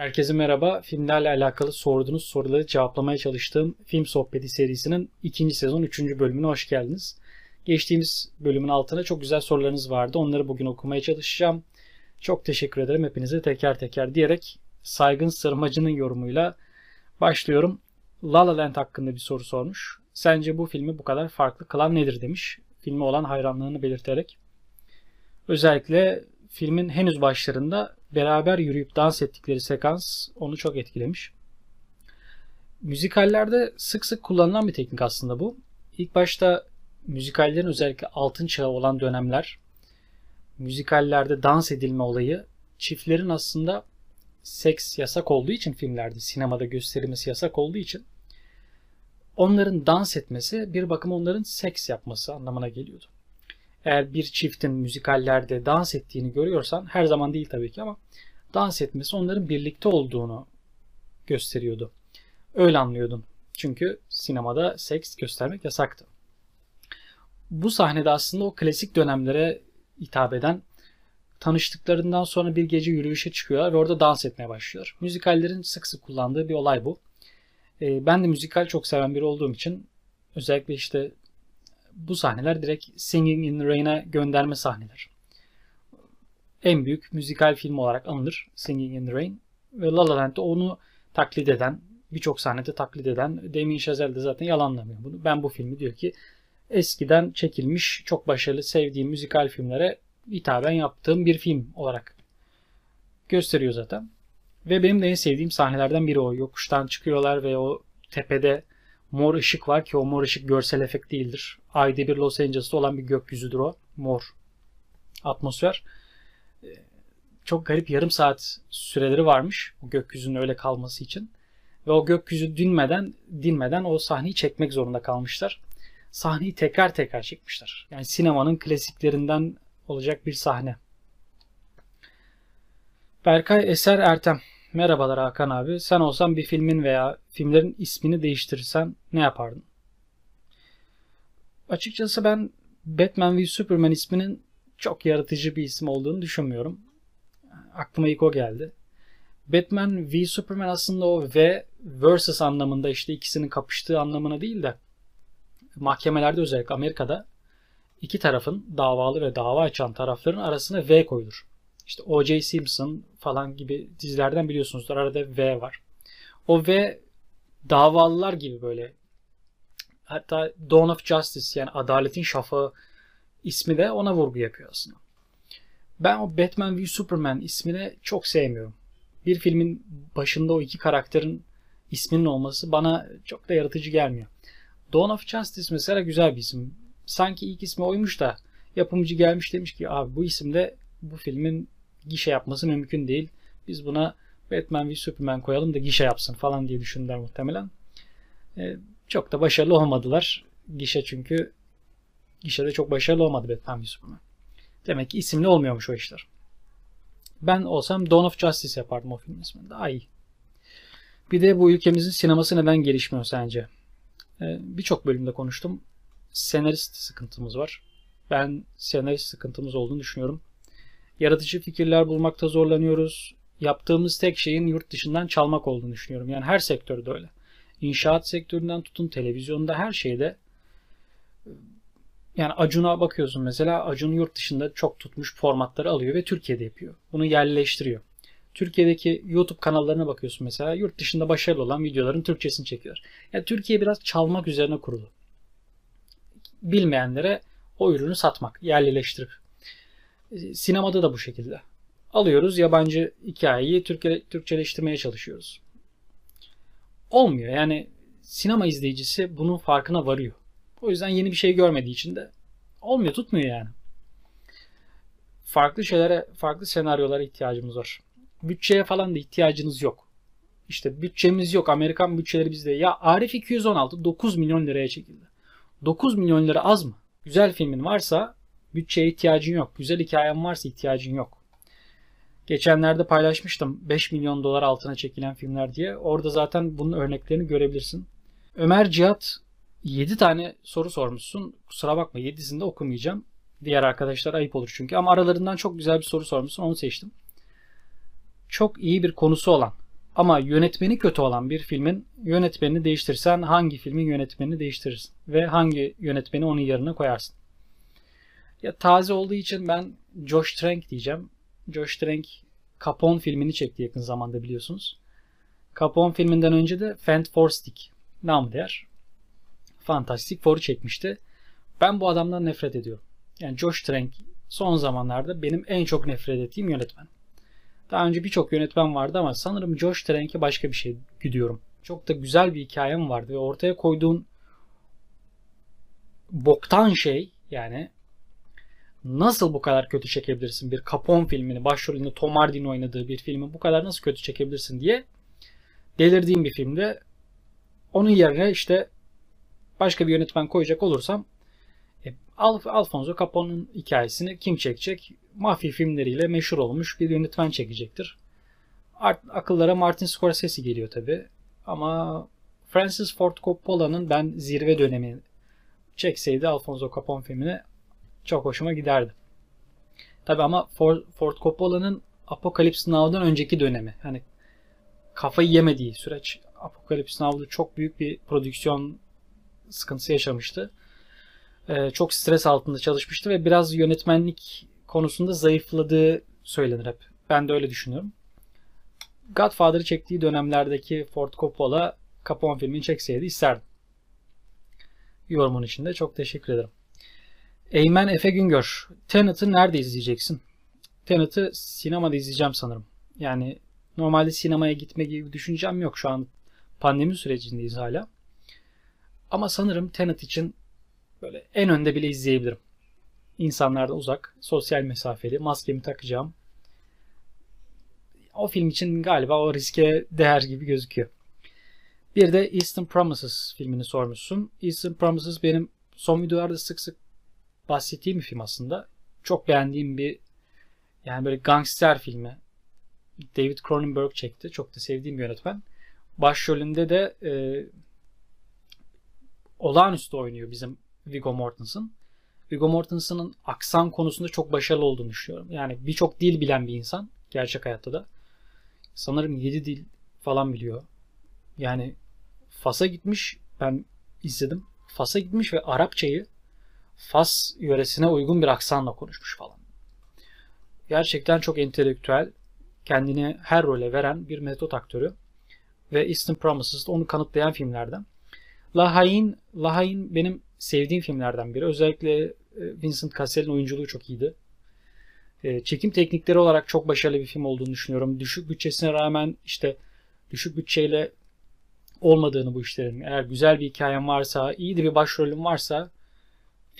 Herkese merhaba. Filmlerle alakalı sorduğunuz soruları cevaplamaya çalıştığım Film Sohbeti serisinin ikinci sezon üçüncü bölümüne hoş geldiniz. Geçtiğimiz bölümün altına çok güzel sorularınız vardı. Onları bugün okumaya çalışacağım. Çok teşekkür ederim hepinize teker teker diyerek Saygın Sırmacı'nın yorumuyla başlıyorum. La La Land hakkında bir soru sormuş. Sence bu filmi bu kadar farklı kılan nedir demiş. Filme olan hayranlığını belirterek. Özellikle filmin henüz başlarında beraber yürüyüp dans ettikleri sekans onu çok etkilemiş. Müzikallerde sık sık kullanılan bir teknik aslında bu. İlk başta müzikallerin özellikle altın çağı olan dönemler müzikallerde dans edilme olayı çiftlerin aslında seks yasak olduğu için filmlerde sinemada gösterilmesi yasak olduğu için onların dans etmesi bir bakıma onların seks yapması anlamına geliyordu eğer bir çiftin müzikallerde dans ettiğini görüyorsan her zaman değil tabii ki ama dans etmesi onların birlikte olduğunu gösteriyordu. Öyle anlıyordun. Çünkü sinemada seks göstermek yasaktı. Bu sahnede aslında o klasik dönemlere hitap eden tanıştıklarından sonra bir gece yürüyüşe çıkıyorlar ve orada dans etmeye başlıyor. Müzikallerin sık sık kullandığı bir olay bu. Ee, ben de müzikal çok seven biri olduğum için özellikle işte bu sahneler direkt Singing in the Rain'a gönderme sahneler. En büyük müzikal film olarak anılır Singing in the Rain. Ve La La Land'de onu taklit eden, birçok sahnede taklit eden Damien Chazelle de zaten yalanlamıyor bunu. Ben bu filmi diyor ki eskiden çekilmiş çok başarılı sevdiğim müzikal filmlere hitaben yaptığım bir film olarak gösteriyor zaten. Ve benim de en sevdiğim sahnelerden biri o. Yokuştan çıkıyorlar ve o tepede mor ışık var ki o mor ışık görsel efekt değildir. Ayda bir Los Angeles'ta olan bir gökyüzüdür o. Mor atmosfer. Ee, çok garip yarım saat süreleri varmış o gökyüzünün öyle kalması için. Ve o gökyüzü dinmeden, dinmeden o sahneyi çekmek zorunda kalmışlar. Sahneyi tekrar tekrar çekmişler. Yani sinemanın klasiklerinden olacak bir sahne. Berkay Eser Ertem Merhabalar Hakan abi. Sen olsan bir filmin veya filmlerin ismini değiştirirsen ne yapardın? Açıkçası ben Batman v Superman isminin çok yaratıcı bir isim olduğunu düşünmüyorum. Aklıma ilk o geldi. Batman v Superman aslında o V versus anlamında işte ikisinin kapıştığı anlamına değil de mahkemelerde özellikle Amerika'da iki tarafın davalı ve dava açan tarafların arasına V koyulur. İşte O.J. Simpson falan gibi dizilerden biliyorsunuzdur. Arada V var. O V davalılar gibi böyle hatta Dawn of Justice yani adaletin şafağı ismi de ona vurgu yapıyor aslında. Ben o Batman v Superman ismini çok sevmiyorum. Bir filmin başında o iki karakterin isminin olması bana çok da yaratıcı gelmiyor. Dawn of Justice mesela güzel bir isim. Sanki ilk ismi oymuş da yapımcı gelmiş demiş ki abi bu isimde bu filmin gişe yapması mümkün değil. Biz buna Batman ve Superman koyalım da gişe yapsın falan diye düşündüler muhtemelen. E, çok da başarılı olmadılar. Gişe çünkü gişede çok başarılı olmadı Batman ve Superman. Demek ki isimli olmuyormuş o işler. Ben olsam Dawn of Justice yapardım o film ismini. Daha iyi. Bir de bu ülkemizin sineması neden gelişmiyor sence? Ee, Birçok bölümde konuştum. Senarist sıkıntımız var. Ben senarist sıkıntımız olduğunu düşünüyorum. Yaratıcı fikirler bulmakta zorlanıyoruz. Yaptığımız tek şeyin yurt dışından çalmak olduğunu düşünüyorum. Yani her sektörde öyle. İnşaat sektöründen tutun televizyonda her şeyde yani Acun'a bakıyorsun mesela Acun yurt dışında çok tutmuş formatları alıyor ve Türkiye'de yapıyor. Bunu yerleştiriyor. Türkiye'deki YouTube kanallarına bakıyorsun mesela yurt dışında başarılı olan videoların Türkçesini çekiyor. Yani Türkiye biraz çalmak üzerine kurulu. Bilmeyenlere o ürünü satmak, yerleştirip Sinemada da bu şekilde. Alıyoruz yabancı hikayeyi Türkçe, Türkçeleştirmeye çalışıyoruz. Olmuyor yani sinema izleyicisi bunun farkına varıyor. O yüzden yeni bir şey görmediği için de olmuyor tutmuyor yani. Farklı şeylere, farklı senaryolara ihtiyacımız var. Bütçeye falan da ihtiyacınız yok. İşte bütçemiz yok. Amerikan bütçeleri bizde. Ya Arif 216 9 milyon liraya çekildi. 9 milyon lira az mı? Güzel filmin varsa Bütçeye ihtiyacın yok. Güzel hikayen varsa ihtiyacın yok. Geçenlerde paylaşmıştım 5 milyon dolar altına çekilen filmler diye. Orada zaten bunun örneklerini görebilirsin. Ömer Cihat 7 tane soru sormuşsun. Kusura bakma 7'sini de okumayacağım. Diğer arkadaşlar ayıp olur çünkü. Ama aralarından çok güzel bir soru sormuşsun. Onu seçtim. Çok iyi bir konusu olan Ama yönetmeni kötü olan bir filmin yönetmenini değiştirsen hangi filmin yönetmenini değiştirirsin? Ve hangi yönetmeni onun yerine koyarsın? Ya taze olduğu için ben Josh Trank diyeceğim. Josh Trank Capone filmini çekti yakın zamanda biliyorsunuz. Capone filminden önce de Fant Four Stick değer. Fantastic Four'u çekmişti. Ben bu adamdan nefret ediyorum. Yani Josh Trank son zamanlarda benim en çok nefret ettiğim yönetmen. Daha önce birçok yönetmen vardı ama sanırım Josh Trank'e başka bir şey gidiyorum. Çok da güzel bir hikayem vardı ve ortaya koyduğun boktan şey yani nasıl bu kadar kötü çekebilirsin bir Capone filmini başrolünde Tom Hardy'nin oynadığı bir filmi bu kadar nasıl kötü çekebilirsin diye delirdiğim bir filmde onun yerine işte başka bir yönetmen koyacak olursam e, Alf Alfonso Capone'un hikayesini kim çekecek? Mafya filmleriyle meşhur olmuş bir yönetmen çekecektir. Art, akıllara Martin Scorsese geliyor tabi. Ama Francis Ford Coppola'nın ben zirve dönemi çekseydi Alfonso Capone filmini çok hoşuma giderdi. Tabi ama Ford, Coppola'nın Apocalypse Now'dan önceki dönemi. Hani kafayı yemediği süreç. Apocalypse Now'da çok büyük bir prodüksiyon sıkıntısı yaşamıştı. Ee, çok stres altında çalışmıştı ve biraz yönetmenlik konusunda zayıfladığı söylenir hep. Ben de öyle düşünüyorum. Godfather'ı çektiği dönemlerdeki Ford Coppola Capone filmini çekseydi isterdim. Yorumun için de çok teşekkür ederim. Eymen Efe Güngör. Tenet'ı nerede izleyeceksin? Tenet'ı sinemada izleyeceğim sanırım. Yani normalde sinemaya gitme gibi bir düşüncem yok. Şu an pandemi sürecindeyiz hala. Ama sanırım Tenet için böyle en önde bile izleyebilirim. İnsanlardan uzak, sosyal mesafeli, maskemi takacağım. O film için galiba o riske değer gibi gözüküyor. Bir de Eastern Promises filmini sormuşsun. Eastern Promises benim son videolarda sık sık bahsettiğim bir film aslında. Çok beğendiğim bir yani böyle gangster filmi. David Cronenberg çekti. Çok da sevdiğim bir yönetmen. Başrolünde de e, olağanüstü oynuyor bizim Viggo Mortensen. Viggo Mortensen'ın aksan konusunda çok başarılı olduğunu düşünüyorum. Yani birçok dil bilen bir insan gerçek hayatta da. Sanırım 7 dil falan biliyor. Yani Fas'a gitmiş ben izledim. Fas'a gitmiş ve Arapçayı Fas yöresine uygun bir aksanla konuşmuş falan. Gerçekten çok entelektüel, kendini her role veren bir metot aktörü ve Eastern Promises onu kanıtlayan filmlerden. La Hain, La Hain benim sevdiğim filmlerden biri. Özellikle e, Vincent Cassel'in oyunculuğu çok iyiydi. E, çekim teknikleri olarak çok başarılı bir film olduğunu düşünüyorum. Düşük bütçesine rağmen işte düşük bütçeyle olmadığını bu işlerin. Eğer güzel bir hikayen varsa, iyi de bir başrolün varsa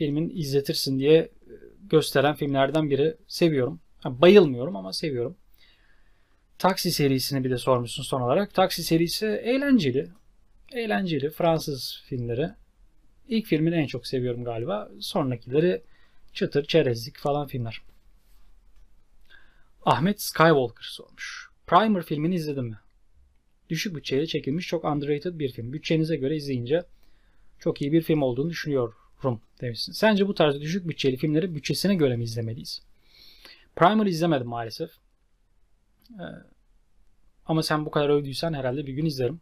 filmin izletirsin diye e, gösteren filmlerden biri. Seviyorum. bayılmıyorum ama seviyorum. Taksi serisini bir de sormuşsun son olarak. Taksi serisi eğlenceli. Eğlenceli. Fransız filmleri. İlk filmini en çok seviyorum galiba. Sonrakileri çıtır, çerezlik falan filmler. Ahmet Skywalker sormuş. Primer filmini izledin mi? Düşük bütçeyle çekilmiş çok underrated bir film. Bütçenize göre izleyince çok iyi bir film olduğunu düşünüyorum demişsin. Sence bu tarz düşük bütçeli filmleri bütçesine göre mi izlemeliyiz? Primer izlemedim maalesef. Ee, ama sen bu kadar övdüysen herhalde bir gün izlerim.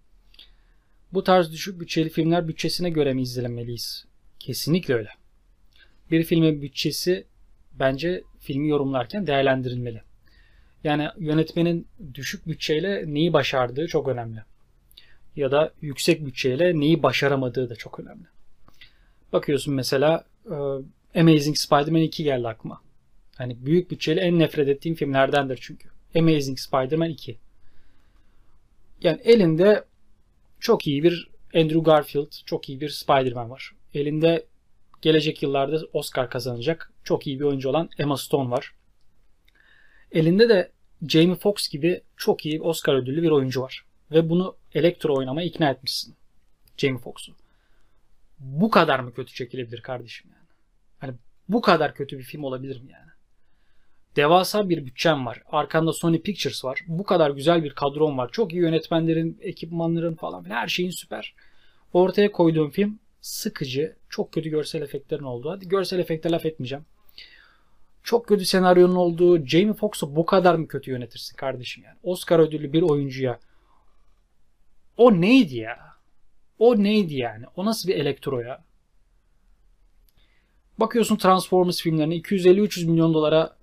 Bu tarz düşük bütçeli filmler bütçesine göre mi izlemeliyiz? Kesinlikle öyle. Bir filmin bütçesi bence filmi yorumlarken değerlendirilmeli. Yani yönetmenin düşük bütçeyle neyi başardığı çok önemli. Ya da yüksek bütçeyle neyi başaramadığı da çok önemli. Bakıyorsun mesela e, Amazing Spider-Man 2 geldi aklıma. Hani büyük bütçeli en nefret ettiğim filmlerdendir çünkü. Amazing Spider-Man 2. Yani elinde çok iyi bir Andrew Garfield, çok iyi bir Spider-Man var. Elinde gelecek yıllarda Oscar kazanacak çok iyi bir oyuncu olan Emma Stone var. Elinde de Jamie Foxx gibi çok iyi Oscar ödüllü bir oyuncu var. Ve bunu elektro oynamaya ikna etmişsin. Jamie Foxx'u. Bu kadar mı kötü çekilebilir kardeşim yani? Hani bu kadar kötü bir film olabilir mi yani? Devasa bir bütçem var. Arkanda Sony Pictures var. Bu kadar güzel bir kadron var. Çok iyi yönetmenlerin, ekipmanların falan her şeyin süper. Ortaya koyduğum film sıkıcı, çok kötü görsel efektlerin olduğu. Hadi görsel efekte laf etmeyeceğim. Çok kötü senaryonun olduğu Jamie Foxx'u bu kadar mı kötü yönetirsin kardeşim yani? Oscar ödüllü bir oyuncuya O neydi ya? O neydi yani? O nasıl bir elektro ya? Bakıyorsun Transformers filmlerine 250-300 milyon dolara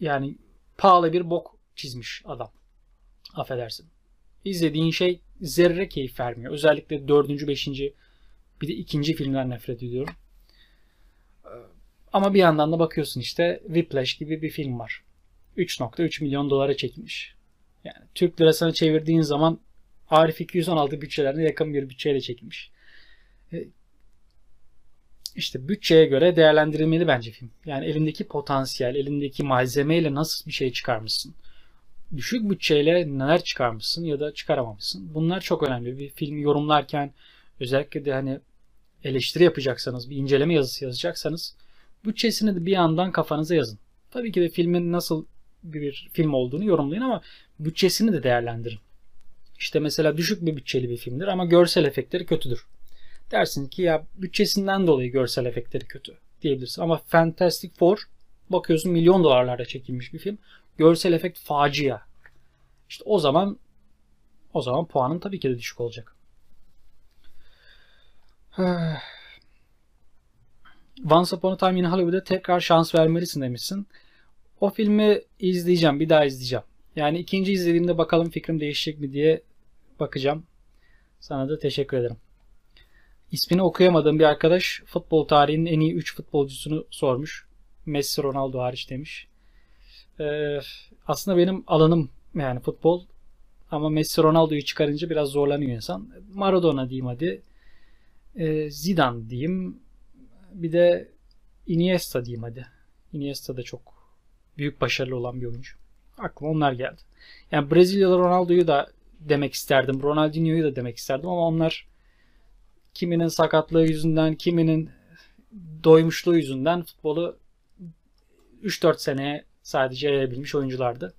yani pahalı bir bok çizmiş adam. Affedersin. İzlediğin şey zerre keyif vermiyor. Özellikle dördüncü, beşinci bir de ikinci filmler nefret ediyorum. Ama bir yandan da bakıyorsun işte Whiplash gibi bir film var. 3.3 milyon dolara çekilmiş. Yani Türk lirasına çevirdiğin zaman Arif 216 bütçelerine yakın bir bütçeyle çekilmiş. E, işte bütçeye göre değerlendirilmeli bence film. Yani elindeki potansiyel, elindeki malzemeyle nasıl bir şey çıkarmışsın. Düşük bütçeyle neler çıkarmışsın ya da çıkaramamışsın. Bunlar çok önemli. Bir film yorumlarken özellikle de hani eleştiri yapacaksanız, bir inceleme yazısı yazacaksanız bütçesini de bir yandan kafanıza yazın. Tabii ki de filmin nasıl bir film olduğunu yorumlayın ama bütçesini de değerlendirin. İşte mesela düşük bir bütçeli bir filmdir ama görsel efektleri kötüdür. Dersin ki ya bütçesinden dolayı görsel efektleri kötü diyebilirsin. Ama Fantastic Four bakıyorsun milyon dolarlarda çekilmiş bir film. Görsel efekt facia. İşte o zaman o zaman puanın tabii ki de düşük olacak. Once Upon a Time in Hollywood'a tekrar şans vermelisin demişsin. O filmi izleyeceğim. Bir daha izleyeceğim. Yani ikinci izlediğimde bakalım fikrim değişecek mi diye bakacağım. Sana da teşekkür ederim. İsmini okuyamadığım bir arkadaş futbol tarihinin en iyi 3 futbolcusunu sormuş. Messi, Ronaldo hariç demiş. Ee, aslında benim alanım yani futbol. Ama Messi, Ronaldo'yu çıkarınca biraz zorlanıyor insan. Maradona diyeyim hadi. Ee, Zidane diyeyim. Bir de Iniesta diyeyim hadi. Iniesta da çok büyük başarılı olan bir oyuncu. Aklıma onlar geldi. Yani Brezilyalı Ronaldo'yu da demek isterdim. Ronaldinho'yu da demek isterdim ama onlar kiminin sakatlığı yüzünden, kiminin doymuşluğu yüzünden futbolu 3-4 seneye sadece yayabilmiş oyunculardı.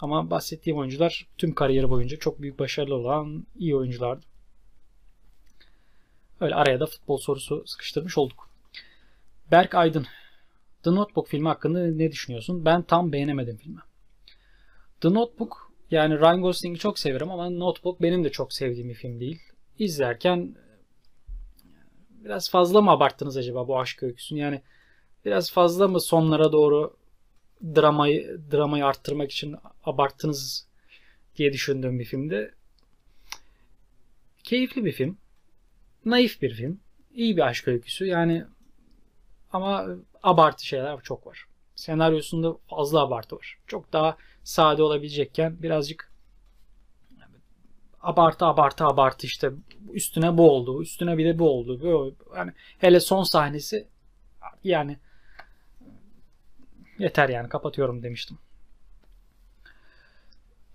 Ama bahsettiğim oyuncular tüm kariyeri boyunca çok büyük başarılı olan iyi oyunculardı. Öyle araya da futbol sorusu sıkıştırmış olduk. Berk Aydın. The Notebook filmi hakkında ne düşünüyorsun? Ben tam beğenemedim filmi. The Notebook yani Ryan Gosling'i çok severim ama Notebook benim de çok sevdiğim bir film değil. İzlerken biraz fazla mı abarttınız acaba bu aşk öyküsünü? Yani biraz fazla mı sonlara doğru dramayı dramayı arttırmak için abarttınız diye düşündüğüm bir filmdi. Keyifli bir film. Naif bir film. İyi bir aşk öyküsü. Yani ama abartı şeyler çok var. Senaryosunda fazla abartı var. Çok daha sade olabilecekken birazcık abartı abartı abartı işte üstüne bu oldu, üstüne bir de bu oldu. Yani hele son sahnesi yani yeter yani kapatıyorum demiştim.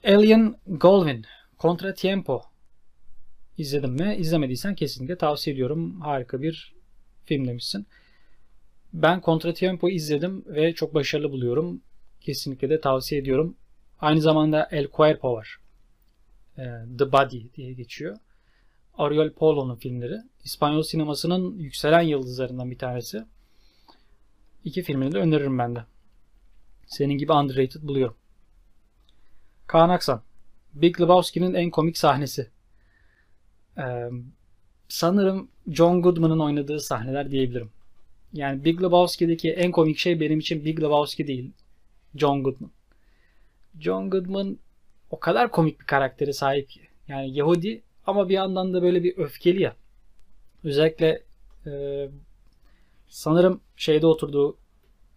Alien Goldwyn Contra Tiempo izledim mi? İzlemediysen kesinlikle tavsiye ediyorum. Harika bir film demişsin. Ben Contratiempo izledim ve çok başarılı buluyorum. Kesinlikle de tavsiye ediyorum. Aynı zamanda El Cuerpo var. Ee, The Body diye geçiyor. Ariel Polo'nun filmleri. İspanyol sinemasının yükselen yıldızlarından bir tanesi. İki filmini de öneririm ben de. Senin gibi underrated buluyorum. Kaan Aksan. Big Lebowski'nin en komik sahnesi. Ee, sanırım John Goodman'ın oynadığı sahneler diyebilirim. Yani Big Lebowski'deki en komik şey benim için Big Lebowski değil. John Goodman. John Goodman o kadar komik bir karaktere sahip ki. Yani Yahudi ama bir yandan da böyle bir öfkeli ya. Özellikle e, sanırım şeyde oturduğu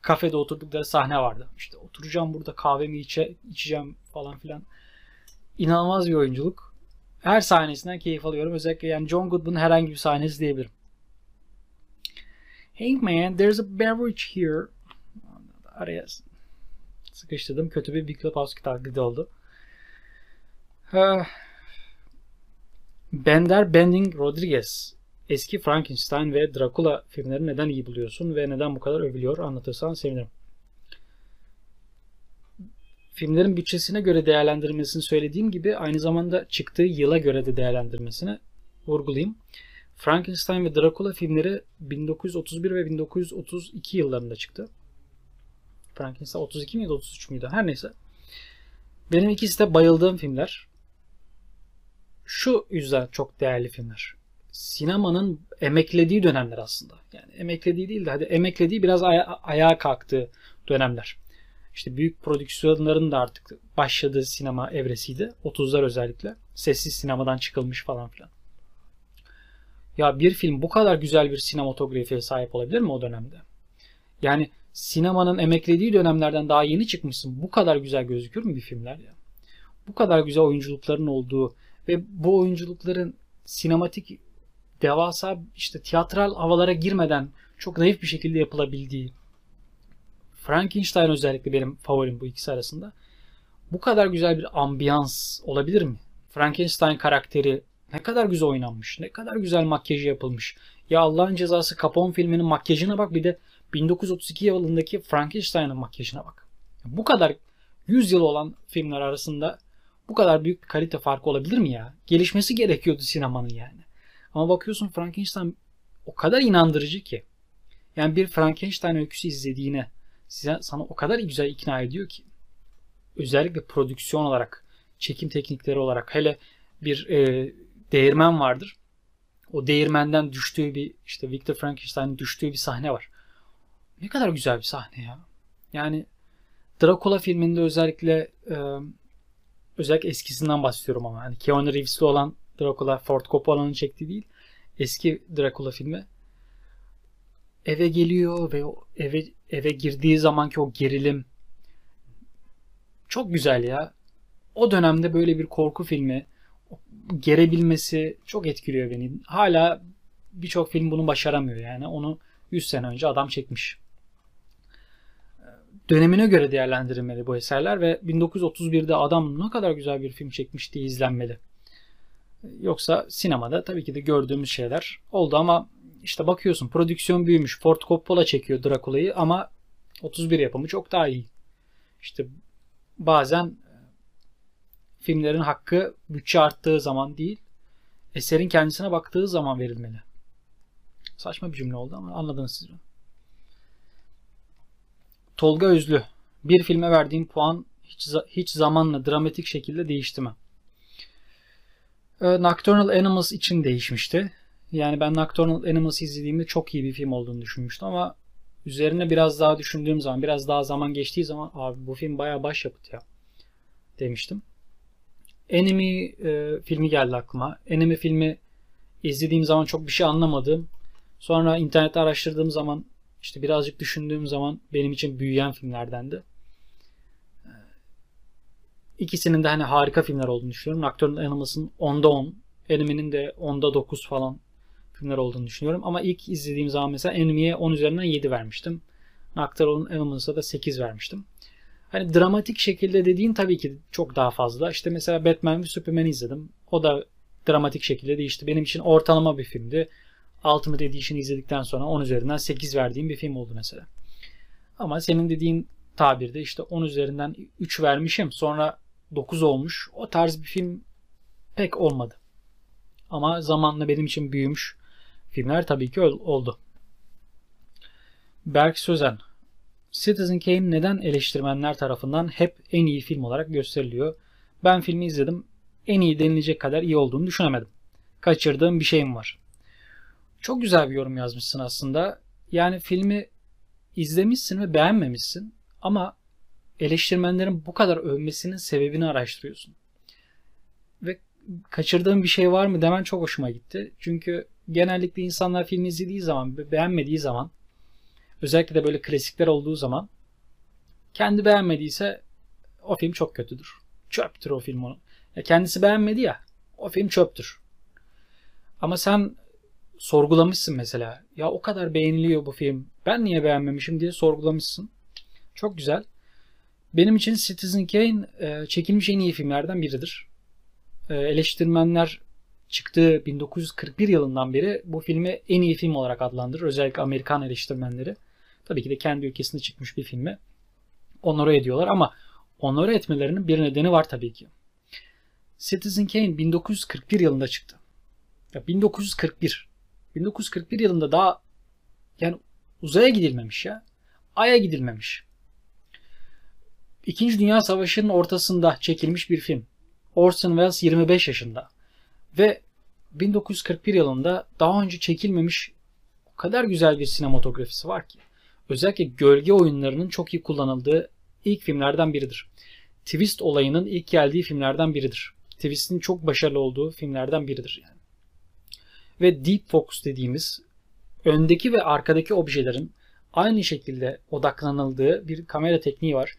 kafede oturdukları sahne vardı. İşte oturacağım burada kahvemi içe, içeceğim falan filan. İnanılmaz bir oyunculuk. Her sahnesinden keyif alıyorum. Özellikle yani John Goodman'ın herhangi bir sahnesi diyebilirim. Hey man, there's a beverage here. Araya sıkıştırdım. Kötü bir Big Lebowski taklidi oldu. Bender Bending Rodriguez. Eski Frankenstein ve Dracula filmlerini neden iyi buluyorsun ve neden bu kadar övülüyor anlatırsan sevinirim. Filmlerin bütçesine göre değerlendirmesini söylediğim gibi aynı zamanda çıktığı yıla göre de değerlendirmesini vurgulayayım. Frankenstein ve Dracula filmleri 1931 ve 1932 yıllarında çıktı. Frankenstein 32 miydi 33 müydü? Her neyse. Benim ikisi de bayıldığım filmler. şu yüzden çok değerli filmler. Sinemanın emeklediği dönemler aslında. Yani emeklediği değil de hadi emeklediği biraz aya- ayağa kalktığı dönemler. İşte büyük prodüksiyonların da artık başladığı sinema evresiydi. 30'lar özellikle. Sessiz sinemadan çıkılmış falan filan. Ya bir film bu kadar güzel bir sinematografiye sahip olabilir mi o dönemde? Yani sinemanın emeklediği dönemlerden daha yeni çıkmışsın. Bu kadar güzel gözükür mü bir filmler ya? Bu kadar güzel oyunculukların olduğu ve bu oyunculukların sinematik devasa işte tiyatral havalara girmeden çok naif bir şekilde yapılabildiği Frankenstein özellikle benim favorim bu ikisi arasında. Bu kadar güzel bir ambiyans olabilir mi? Frankenstein karakteri ne kadar güzel oynanmış. Ne kadar güzel makyajı yapılmış. Ya Allah'ın cezası Capone filminin makyajına bak bir de 1932 yılındaki Frankenstein'ın makyajına bak. Bu kadar 100 yıl olan filmler arasında bu kadar büyük bir kalite farkı olabilir mi ya? Gelişmesi gerekiyordu sinemanın yani. Ama bakıyorsun Frankenstein o kadar inandırıcı ki. Yani bir Frankenstein öyküsü izlediğine size, sana o kadar güzel ikna ediyor ki. Özellikle prodüksiyon olarak, çekim teknikleri olarak hele bir e, değirmen vardır. O değirmenden düştüğü bir işte Victor Frankenstein'in düştüğü bir sahne var. Ne kadar güzel bir sahne ya. Yani Dracula filminde özellikle e, özellikle eskisinden bahsediyorum ama hani Keanu Reeves'li olan Dracula Ford Coppola'nın çektiği değil. Eski Dracula filmi. Eve geliyor ve eve eve girdiği zamanki o gerilim çok güzel ya. O dönemde böyle bir korku filmi gerebilmesi çok etkiliyor beni. Hala birçok film bunu başaramıyor yani. Onu 100 sene önce adam çekmiş. Dönemine göre değerlendirilmeli bu eserler ve 1931'de adam ne kadar güzel bir film çekmiş diye izlenmeli. Yoksa sinemada tabii ki de gördüğümüz şeyler oldu ama işte bakıyorsun prodüksiyon büyümüş. Ford Coppola çekiyor Dracula'yı ama 31 yapımı çok daha iyi. İşte bazen filmlerin hakkı bütçe arttığı zaman değil, eserin kendisine baktığı zaman verilmeli. Saçma bir cümle oldu ama anladınız siz. Tolga Özlü. Bir filme verdiğim puan hiç, hiç zamanla dramatik şekilde değişti mi? Nocturnal Animals için değişmişti. Yani ben Nocturnal Animals izlediğimde çok iyi bir film olduğunu düşünmüştüm ama üzerine biraz daha düşündüğüm zaman, biraz daha zaman geçtiği zaman abi bu film bayağı başyapıt ya demiştim. Enemy e, filmi geldi aklıma. Enemy filmi izlediğim zaman çok bir şey anlamadım. Sonra internette araştırdığım zaman işte birazcık düşündüğüm zaman benim için büyüyen filmlerdendi. İkisinin de hani harika filmler olduğunu düşünüyorum. Nocturnal Animals'ın 10'da 10, Enemy'nin de 10'da 9 falan filmler olduğunu düşünüyorum. Ama ilk izlediğim zaman mesela Enemy'ye 10 üzerinden 7 vermiştim. Nocturnal Animals'a da 8 vermiştim. Hani dramatik şekilde dediğin tabii ki çok daha fazla. İşte mesela Batman ve Superman'i izledim. O da dramatik şekilde değişti. Benim için ortalama bir filmdi. Ultimate Edition'ı izledikten sonra 10 üzerinden 8 verdiğim bir film oldu mesela. Ama senin dediğin tabirde işte 10 üzerinden 3 vermişim. Sonra 9 olmuş. O tarz bir film pek olmadı. Ama zamanla benim için büyümüş filmler tabii ki oldu. Berk Sözen Citizen Kane neden eleştirmenler tarafından hep en iyi film olarak gösteriliyor? Ben filmi izledim. En iyi denilecek kadar iyi olduğunu düşünemedim. Kaçırdığım bir şeyim var. Çok güzel bir yorum yazmışsın aslında. Yani filmi izlemişsin ve beğenmemişsin ama eleştirmenlerin bu kadar övmesinin sebebini araştırıyorsun. Ve kaçırdığım bir şey var mı demen çok hoşuma gitti. Çünkü genellikle insanlar filmi izlediği zaman, beğenmediği zaman özellikle de böyle klasikler olduğu zaman kendi beğenmediyse o film çok kötüdür. Çöptür o film onu. Ya kendisi beğenmedi ya o film çöptür. Ama sen sorgulamışsın mesela. Ya o kadar beğeniliyor bu film. Ben niye beğenmemişim diye sorgulamışsın. Çok güzel. Benim için Citizen Kane e, çekilmiş en iyi filmlerden biridir. E, eleştirmenler çıktığı 1941 yılından beri bu filmi en iyi film olarak adlandırır. Özellikle Amerikan eleştirmenleri. Tabii ki de kendi ülkesinde çıkmış bir filmi onore ediyorlar ama onore etmelerinin bir nedeni var tabii ki. Citizen Kane 1941 yılında çıktı. Ya 1941. 1941 yılında daha yani uzaya gidilmemiş ya. Ay'a gidilmemiş. İkinci Dünya Savaşı'nın ortasında çekilmiş bir film. Orson Welles 25 yaşında. Ve 1941 yılında daha önce çekilmemiş o kadar güzel bir sinematografisi var ki. Özellikle gölge oyunlarının çok iyi kullanıldığı ilk filmlerden biridir. Twist olayının ilk geldiği filmlerden biridir. Twist'in çok başarılı olduğu filmlerden biridir yani. Ve deep focus dediğimiz öndeki ve arkadaki objelerin aynı şekilde odaklanıldığı bir kamera tekniği var.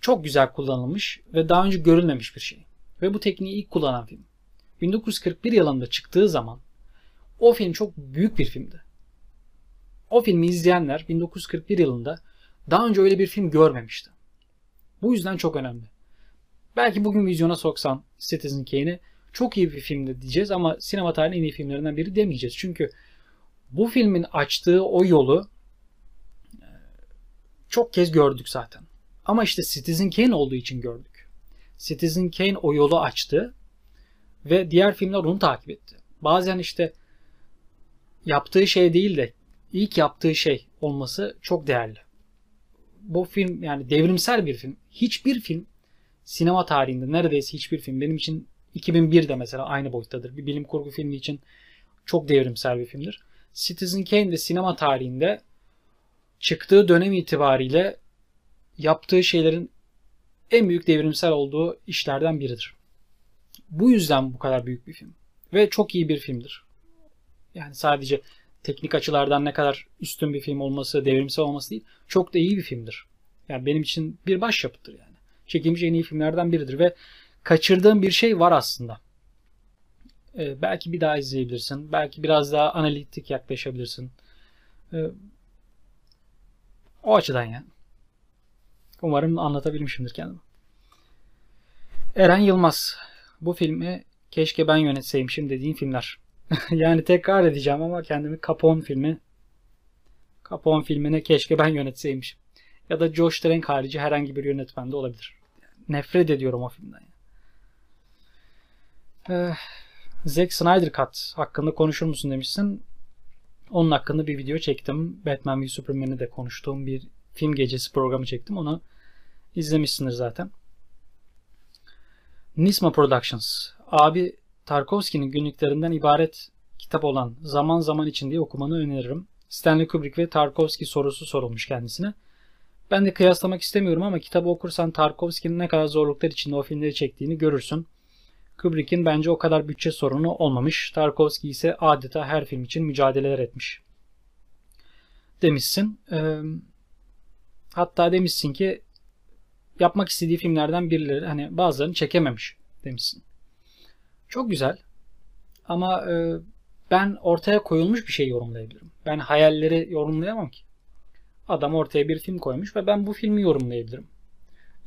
Çok güzel kullanılmış ve daha önce görülmemiş bir şey. Ve bu tekniği ilk kullanan film. 1941 yılında çıktığı zaman o film çok büyük bir filmdi. O filmi izleyenler 1941 yılında daha önce öyle bir film görmemişti. Bu yüzden çok önemli. Belki bugün vizyona soksan Citizen Kane'i çok iyi bir filmdi diyeceğiz ama sinema tarihinin en iyi filmlerinden biri demeyeceğiz. Çünkü bu filmin açtığı o yolu e, çok kez gördük zaten. Ama işte Citizen Kane olduğu için gördük. Citizen Kane o yolu açtı ve diğer filmler onu takip etti. Bazen işte yaptığı şey değil de ilk yaptığı şey olması çok değerli. Bu film yani devrimsel bir film. Hiçbir film sinema tarihinde neredeyse hiçbir film benim için 2001'de mesela aynı boyuttadır. Bir bilim kurgu filmi için çok devrimsel bir filmdir. Citizen Kane de sinema tarihinde çıktığı dönem itibariyle yaptığı şeylerin en büyük devrimsel olduğu işlerden biridir. Bu yüzden bu kadar büyük bir film. Ve çok iyi bir filmdir. Yani sadece teknik açılardan ne kadar üstün bir film olması, devrimsel olması değil, çok da iyi bir filmdir. Yani benim için bir başyapıttır yani. Çekilmiş en iyi filmlerden biridir ve kaçırdığım bir şey var aslında. Ee, belki bir daha izleyebilirsin. Belki biraz daha analitik yaklaşabilirsin. Ee, o açıdan yani. Umarım anlatabilmişimdir kendimi. Eren Yılmaz. Bu filmi keşke ben yönetseymişim dediğin filmler. yani tekrar edeceğim ama kendimi Capone filmi Capone filmine keşke ben yönetseymişim. Ya da Josh Trank harici herhangi bir yönetmen de olabilir. Nefret ediyorum o filmden. Ee, Zack Snyder Cut hakkında konuşur musun demişsin. Onun hakkında bir video çektim. Batman v Superman'i de konuştuğum bir film gecesi programı çektim. Onu izlemişsindir zaten. Nisma Productions. Abi Tarkovski'nin günlüklerinden ibaret kitap olan Zaman Zaman içinde okumanı öneririm. Stanley Kubrick ve Tarkovski sorusu sorulmuş kendisine. Ben de kıyaslamak istemiyorum ama kitabı okursan Tarkovski'nin ne kadar zorluklar içinde o filmleri çektiğini görürsün. Kubrick'in bence o kadar bütçe sorunu olmamış. Tarkovski ise adeta her film için mücadeleler etmiş. Demişsin. Ee, hatta demişsin ki yapmak istediği filmlerden birileri hani bazılarını çekememiş demişsin. Çok güzel. Ama e, ben ortaya koyulmuş bir şey yorumlayabilirim. Ben hayalleri yorumlayamam ki. Adam ortaya bir film koymuş ve ben bu filmi yorumlayabilirim.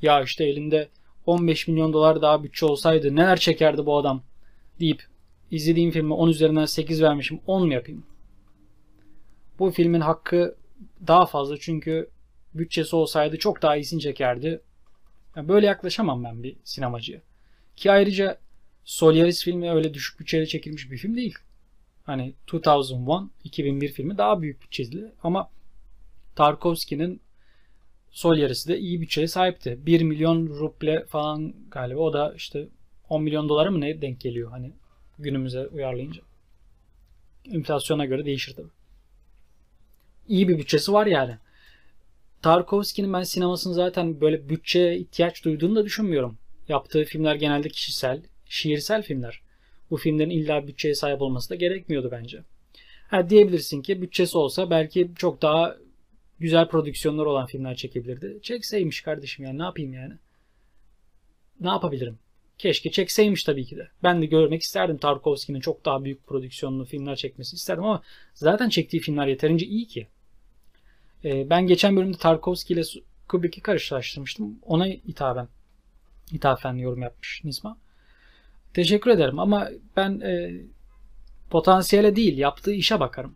Ya işte elinde 15 milyon dolar daha bütçe olsaydı neler çekerdi bu adam deyip izlediğim filmi 10 üzerinden 8 vermişim 10 mu yapayım? Bu filmin hakkı daha fazla çünkü bütçesi olsaydı çok daha iyisini çekerdi. Yani böyle yaklaşamam ben bir sinemacıya. Ki ayrıca Solaris filmi öyle düşük bütçeyle çekilmiş bir film değil. Hani 2001, 2001 filmi daha büyük bütçeli ama Tarkovski'nin Solaris'i de iyi bütçeye sahipti. 1 milyon ruble falan galiba. O da işte 10 milyon dolara mı ne denk geliyor hani günümüze uyarlayınca. Enflasyona göre değişir tabi. İyi bir bütçesi var yani. Tarkovski'nin ben sinemasını zaten böyle bütçeye ihtiyaç duyduğunu da düşünmüyorum. Yaptığı filmler genelde kişisel, şiirsel filmler. Bu filmlerin illa bütçeye sahip olması da gerekmiyordu bence. Ha, diyebilirsin ki bütçesi olsa belki çok daha güzel prodüksiyonlar olan filmler çekebilirdi. Çekseymiş kardeşim yani ne yapayım yani? Ne yapabilirim? Keşke çekseymiş tabii ki de. Ben de görmek isterdim Tarkovski'nin çok daha büyük prodüksiyonlu filmler çekmesi isterdim ama zaten çektiği filmler yeterince iyi ki. Ee, ben geçen bölümde Tarkovski ile Kubrick'i karşılaştırmıştım. Ona hitaben ithafen yorum yapmış Nisma. Teşekkür ederim ama ben e, potansiyele değil yaptığı işe bakarım.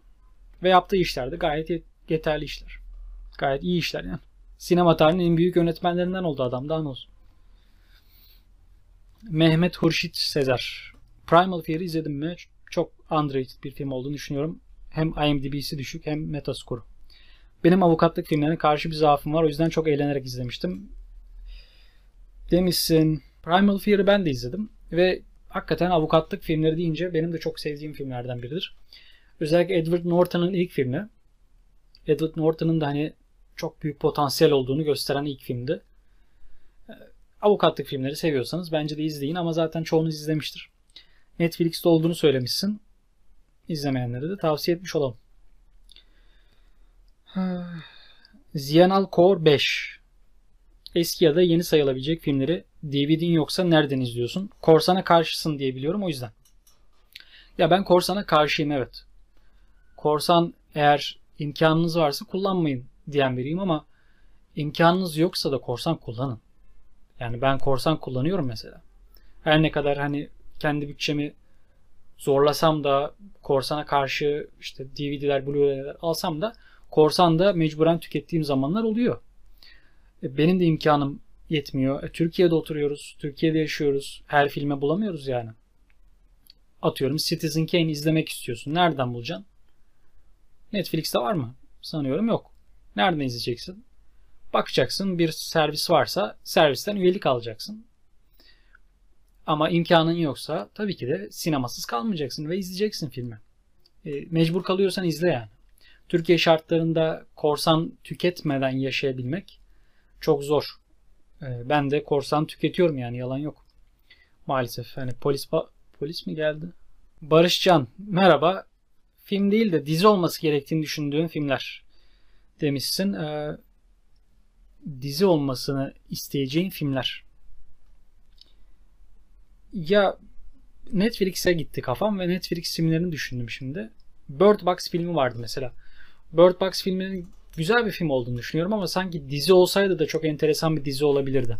Ve yaptığı işler de gayet yeterli işler. Gayet iyi işler yani. Sinema tarihinin en büyük yönetmenlerinden oldu adam daha ne olsun. Mehmet Hurşit Sezer. Primal Fear'ı izledim mi? Çok underrated bir film olduğunu düşünüyorum. Hem IMDb'si düşük hem Metascore. Benim avukatlık filmlerine karşı bir zaafım var. O yüzden çok eğlenerek izlemiştim. Demişsin. Primal Fear'ı ben de izledim. Ve hakikaten avukatlık filmleri deyince benim de çok sevdiğim filmlerden biridir. Özellikle Edward Norton'un ilk filmi. Edward Norton'un da hani çok büyük potansiyel olduğunu gösteren ilk filmdi. Ee, avukatlık filmleri seviyorsanız bence de izleyin ama zaten çoğunuz izlemiştir. Netflix'te olduğunu söylemişsin. İzlemeyenlere de tavsiye etmiş olalım. Ziyanal Core 5 Eski ya da yeni sayılabilecek filmleri DVD'in yoksa nereden izliyorsun? Korsan'a karşısın diye biliyorum o yüzden. Ya ben Korsan'a karşıyım evet. Korsan eğer imkanınız varsa kullanmayın diyen biriyim ama imkanınız yoksa da korsan kullanın. Yani ben korsan kullanıyorum mesela. Her ne kadar hani kendi bütçemi zorlasam da korsana karşı işte DVD'ler, Blu-ray'ler alsam da korsan da mecburen tükettiğim zamanlar oluyor. E, benim de imkanım yetmiyor. E, Türkiye'de oturuyoruz, Türkiye'de yaşıyoruz. Her filme bulamıyoruz yani. Atıyorum Citizen Kane izlemek istiyorsun. Nereden bulacaksın? Netflix'te var mı? Sanıyorum yok. Nereden izleyeceksin? Bakacaksın bir servis varsa servisten üyelik alacaksın. Ama imkanın yoksa tabii ki de sinemasız kalmayacaksın ve izleyeceksin filmi. E, mecbur kalıyorsan izle yani. Türkiye şartlarında korsan tüketmeden yaşayabilmek çok zor. E, ben de korsan tüketiyorum yani yalan yok. Maalesef hani polis polis mi geldi? Barışcan merhaba. Film değil de dizi olması gerektiğini düşündüğün filmler demişsin. E, dizi olmasını isteyeceğin filmler. Ya Netflix'e gitti kafam ve Netflix filmlerini düşündüm şimdi. Bird Box filmi vardı mesela. Bird Box filminin güzel bir film olduğunu düşünüyorum ama sanki dizi olsaydı da çok enteresan bir dizi olabilirdi.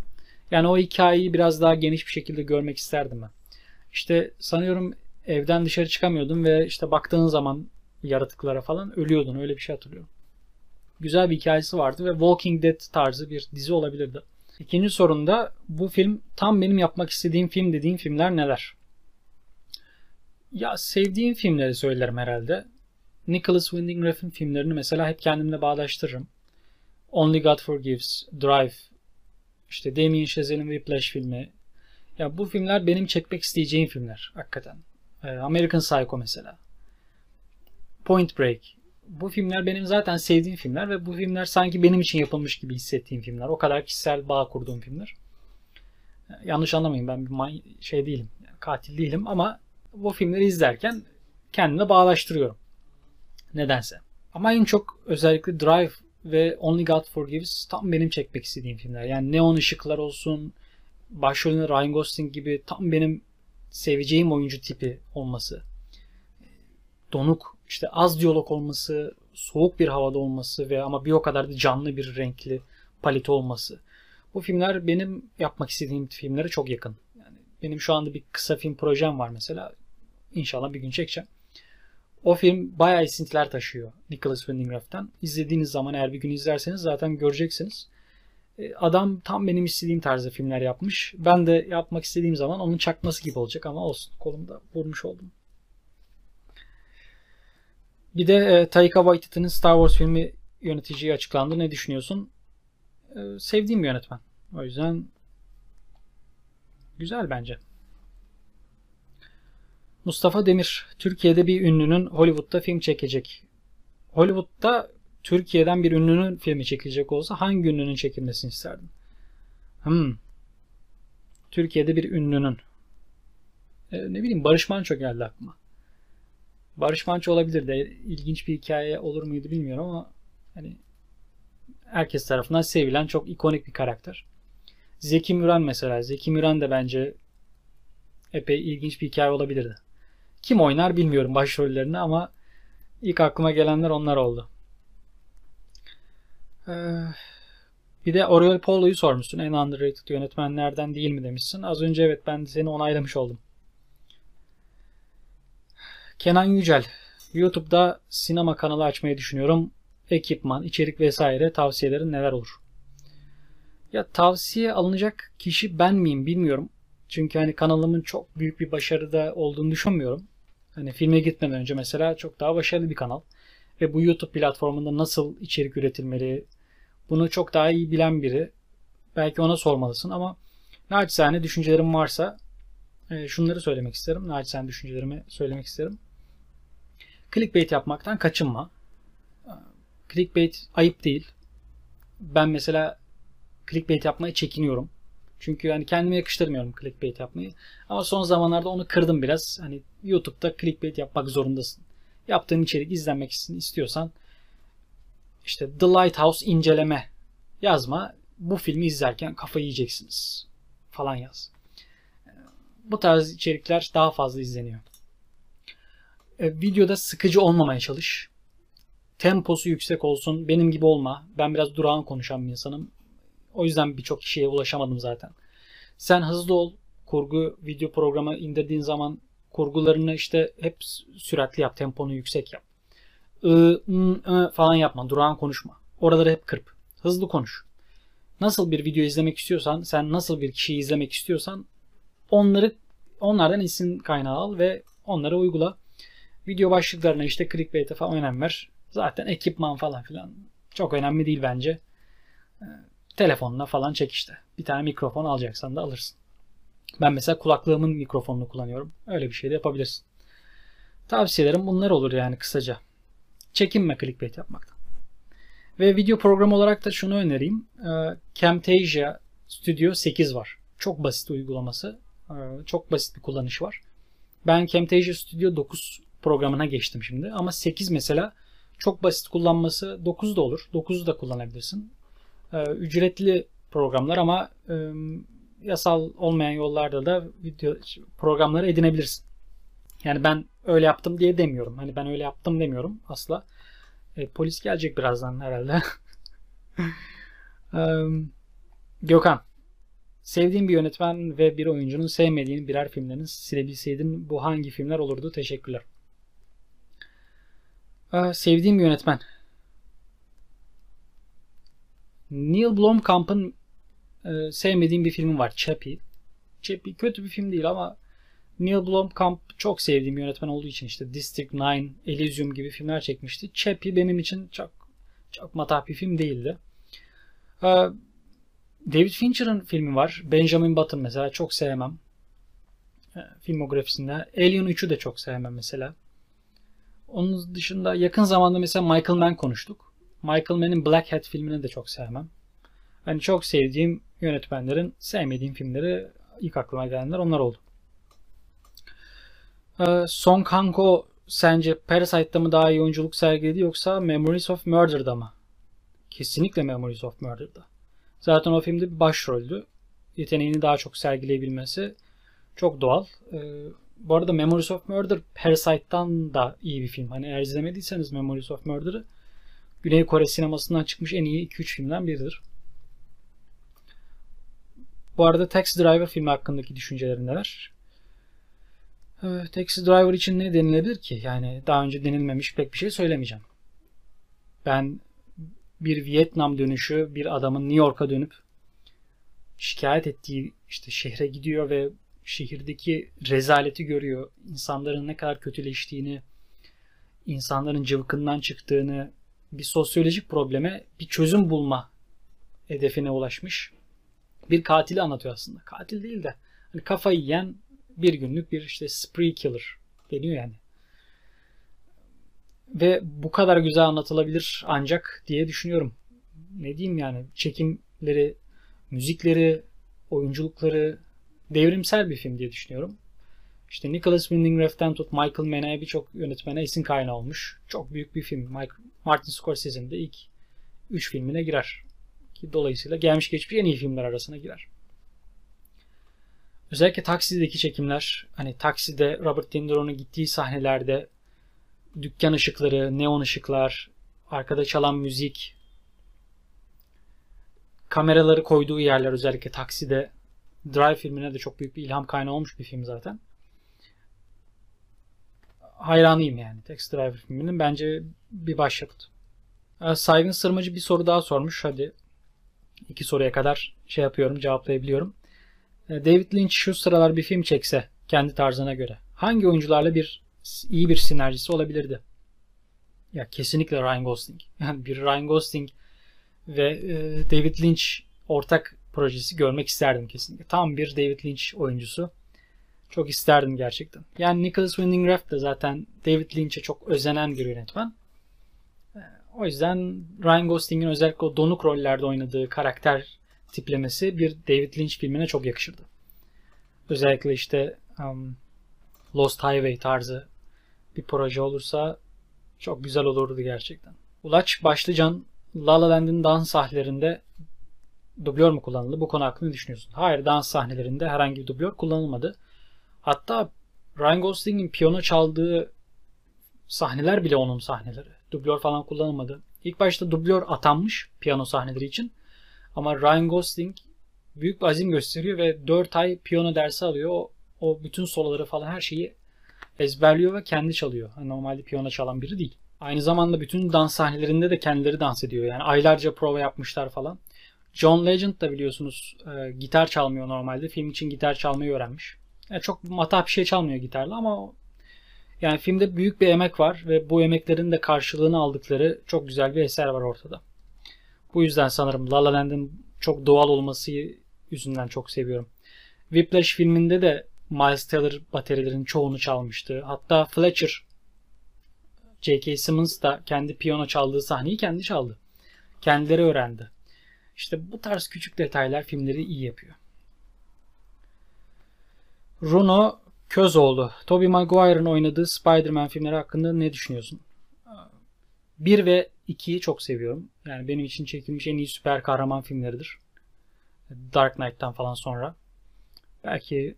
Yani o hikayeyi biraz daha geniş bir şekilde görmek isterdim ben. İşte sanıyorum evden dışarı çıkamıyordum ve işte baktığın zaman yaratıklara falan ölüyordun. Öyle bir şey hatırlıyorum. Güzel bir hikayesi vardı ve Walking Dead tarzı bir dizi olabilirdi. İkinci sorunda bu film tam benim yapmak istediğim film dediğin filmler neler? Ya sevdiğim filmleri söylerim herhalde. Nicholas Winding Refn filmlerini mesela hep kendimle bağdaştırırım. Only God Forgives, Drive, işte Damien Chazelle'in Whiplash filmi. Ya bu filmler benim çekmek isteyeceğim filmler hakikaten. Ee, American Psycho mesela. Point Break. Bu filmler benim zaten sevdiğim filmler ve bu filmler sanki benim için yapılmış gibi hissettiğim filmler. O kadar kişisel bağ kurduğum filmler. Yanlış anlamayın ben bir şey değilim. katil değilim ama bu filmleri izlerken kendime bağlaştırıyorum. Nedense. Ama en çok özellikle Drive ve Only God Forgives tam benim çekmek istediğim filmler. Yani neon ışıklar olsun, başrolünde Ryan Gosling gibi tam benim seveceğim oyuncu tipi olması. Donuk, işte az diyalog olması, soğuk bir havada olması ve ama bir o kadar da canlı bir renkli paleti olması. Bu filmler benim yapmak istediğim filmlere çok yakın. Yani benim şu anda bir kısa film projem var mesela. İnşallah bir gün çekeceğim. O film bayağı esintiler taşıyor Nicholas Winding Refn'den. İzlediğiniz zaman eğer bir gün izlerseniz zaten göreceksiniz. E, adam tam benim istediğim tarzda filmler yapmış. Ben de yapmak istediğim zaman onun çakması gibi olacak ama olsun. Kolumda vurmuş oldum. Bir de e, Taika Waititi'nin Star Wars filmi yöneticiyi açıklandı. Ne düşünüyorsun? E, sevdiğim yönetmen. O yüzden güzel bence. Mustafa Demir, Türkiye'de bir ünlünün Hollywood'da film çekecek. Hollywood'da Türkiye'den bir ünlünün filmi çekilecek olsa hangi ünlünün çekilmesini isterdin? Hmm. Türkiye'de bir ünlünün. Ee, ne bileyim Barış Manço geldi aklıma. Barış Manço olabilir de ilginç bir hikaye olur muydu bilmiyorum ama hani herkes tarafından sevilen çok ikonik bir karakter. Zeki Müren mesela. Zeki Müren de bence epey ilginç bir hikaye olabilirdi. Kim oynar bilmiyorum başrollerini ama ilk aklıma gelenler onlar oldu. Ee, bir de Oriol Polo'yu sormuşsun. En underrated yönetmenlerden değil mi demişsin. Az önce evet ben seni onaylamış oldum. Kenan Yücel. YouTube'da sinema kanalı açmayı düşünüyorum. Ekipman, içerik vesaire tavsiyelerin neler olur? Ya tavsiye alınacak kişi ben miyim bilmiyorum. Çünkü hani kanalımın çok büyük bir başarıda olduğunu düşünmüyorum. Hani filme gitmeden önce mesela çok daha başarılı bir kanal. Ve bu YouTube platformunda nasıl içerik üretilmeli bunu çok daha iyi bilen biri. Belki ona sormalısın ama naçizane düşüncelerim varsa e, şunları söylemek isterim. Naçizane düşüncelerimi söylemek isterim. Clickbait yapmaktan kaçınma. E, clickbait ayıp değil. Ben mesela clickbait yapmayı çekiniyorum. Çünkü yani kendime yakıştırmıyorum clickbait yapmayı. Ama son zamanlarda onu kırdım biraz. Hani YouTube'da clickbait yapmak zorundasın. Yaptığın içerik izlenmek istiyorsan işte The Lighthouse inceleme yazma. Bu filmi izlerken kafayı yiyeceksiniz falan yaz. Bu tarz içerikler daha fazla izleniyor. E, videoda sıkıcı olmamaya çalış. Temposu yüksek olsun. Benim gibi olma. Ben biraz durağan konuşan bir insanım. O yüzden birçok kişiye ulaşamadım zaten. Sen hızlı ol. Kurgu video programı indirdiğin zaman kurgularını işte hep süratli yap. Temponu yüksek yap. I, n, ı falan yapma. Durağan konuşma. Oraları hep kırp. Hızlı konuş. Nasıl bir video izlemek istiyorsan, sen nasıl bir kişiyi izlemek istiyorsan onları onlardan isim kaynağı al ve onları uygula. Video başlıklarına işte clickbait'e falan önem ver. Zaten ekipman falan filan çok önemli değil bence. Telefonla falan çek işte. Bir tane mikrofon alacaksan da alırsın. Ben mesela kulaklığımın mikrofonunu kullanıyorum. Öyle bir şey de yapabilirsin. Tavsiyelerim bunlar olur yani kısaca. Çekinme clickbait yapmaktan. Ve video programı olarak da şunu önereyim. Ee, Camtasia Studio 8 var. Çok basit uygulaması. Ee, çok basit bir kullanış var. Ben Camtasia Studio 9 programına geçtim şimdi. Ama 8 mesela çok basit kullanması 9 da olur. 9'u da kullanabilirsin. Ee, ücretli programlar ama e, yasal olmayan yollarda da video programları edinebilirsin. Yani ben öyle yaptım diye demiyorum. Hani ben öyle yaptım demiyorum asla. E, polis gelecek birazdan herhalde. Gökhan. Sevdiğin bir yönetmen ve bir oyuncunun sevmediğin birer filmlerini silebilseydin bu hangi filmler olurdu? Teşekkürler. sevdiğim bir yönetmen. Neil Blomkamp'ın e, sevmediğim bir filmi var. Chappie. Chappie kötü bir film değil ama Neil Blomkamp çok sevdiğim yönetmen olduğu için işte District 9, Elysium gibi filmler çekmişti. Chappie benim için çok çok matah bir film değildi. Ee, David Fincher'ın filmi var. Benjamin Button mesela çok sevmem. Ee, filmografisinde. Alien 3'ü de çok sevmem mesela. Onun dışında yakın zamanda mesela Michael Mann konuştuk. Michael Mann'in Black Hat filmini de çok sevmem. Hani çok sevdiğim yönetmenlerin sevmediğim filmleri ilk aklıma gelenler onlar oldu. Ee, Song Kang-ho sence Parasite'da mı daha iyi oyunculuk sergiledi yoksa Memories of Murder'da mı? Kesinlikle Memories of Murder'da. Zaten o filmde bir başroldü. Yeteneğini daha çok sergileyebilmesi çok doğal. Ee, bu arada Memories of Murder Parasite'dan da iyi bir film. Hani eğer izlemediyseniz Memories of Murder'ı Güney Kore sinemasından çıkmış en iyi 2-3 filmden biridir. Bu arada Taxi Driver filmi hakkındaki düşüncelerin neler? Ee, Taxi Driver için ne denilebilir ki? Yani daha önce denilmemiş pek bir şey söylemeyeceğim. Ben bir Vietnam dönüşü bir adamın New York'a dönüp şikayet ettiği işte şehre gidiyor ve şehirdeki rezaleti görüyor. İnsanların ne kadar kötüleştiğini, insanların cıvkından çıktığını, bir sosyolojik probleme bir çözüm bulma hedefine ulaşmış bir katili anlatıyor aslında. Katil değil de hani kafayı yiyen bir günlük bir işte spree killer deniyor yani. Ve bu kadar güzel anlatılabilir ancak diye düşünüyorum. Ne diyeyim yani çekimleri, müzikleri, oyunculukları devrimsel bir film diye düşünüyorum. İşte Nicholas Winding Refn'den tut Michael Mann'e birçok yönetmene esin kaynağı olmuş. Çok büyük bir film. Martin Scorsese'nin de ilk 3 filmine girer. Ki dolayısıyla gelmiş geçmiş en iyi filmler arasına girer. Özellikle Taksi'deki çekimler, hani Taksi'de Robert De Niro'nun gittiği sahnelerde dükkan ışıkları, neon ışıklar, arkada çalan müzik, kameraları koyduğu yerler özellikle Taksi'de Drive filmine de çok büyük bir ilham kaynağı olmuş bir film zaten. Hayranıyım yani Taxi Driver filminin. Bence bir başyapıt. Ee, Saygın Sırmacı bir soru daha sormuş. Hadi iki soruya kadar şey yapıyorum, cevaplayabiliyorum. E, David Lynch şu sıralar bir film çekse kendi tarzına göre hangi oyuncularla bir iyi bir sinerjisi olabilirdi? Ya kesinlikle Ryan Gosling. Yani bir Ryan Gosling ve e, David Lynch ortak projesi görmek isterdim kesinlikle. Tam bir David Lynch oyuncusu. Çok isterdim gerçekten. Yani Nicholas Winding Refn de zaten David Lynch'e çok özenen bir yönetmen. Ee, o yüzden Ryan Gosling'in özellikle o donuk rollerde oynadığı karakter tiplemesi bir David Lynch filmine çok yakışırdı. Özellikle işte um, Lost Highway tarzı bir proje olursa çok güzel olurdu gerçekten. Ulaç Başlıcan La La Land'in dans sahnelerinde dublör mü kullanıldı? Bu konu hakkında ne düşünüyorsun? Hayır dans sahnelerinde herhangi bir dublör kullanılmadı. Hatta Ryan Gosling'in piyano çaldığı sahneler bile onun sahneleri. Dublör falan kullanılmadı. İlk başta dublör atanmış piyano sahneleri için. Ama Ryan Gosling büyük bir azim gösteriyor ve 4 ay piyano dersi alıyor. O, o bütün soloları falan her şeyi ezberliyor ve kendi çalıyor. Normalde piyano çalan biri değil. Aynı zamanda bütün dans sahnelerinde de kendileri dans ediyor. Yani aylarca prova yapmışlar falan. John Legend da biliyorsunuz e, gitar çalmıyor normalde. Film için gitar çalmayı öğrenmiş. Yani çok matah bir şey çalmıyor gitarla ama yani filmde büyük bir emek var ve bu emeklerin de karşılığını aldıkları çok güzel bir eser var ortada. Bu yüzden sanırım La La Land'in çok doğal olması yüzünden çok seviyorum. Whiplash filminde de Miles Teller baterilerin çoğunu çalmıştı. Hatta Fletcher J.K. Simmons da kendi piyano çaldığı sahneyi kendi çaldı. Kendileri öğrendi. İşte bu tarz küçük detaylar filmleri iyi yapıyor. Runo Közoğlu. Tobey Maguire'ın oynadığı Spider-Man filmleri hakkında ne düşünüyorsun? 1 ve 2'yi çok seviyorum. Yani benim için çekilmiş en iyi süper kahraman filmleridir. Dark Knight'tan falan sonra. Belki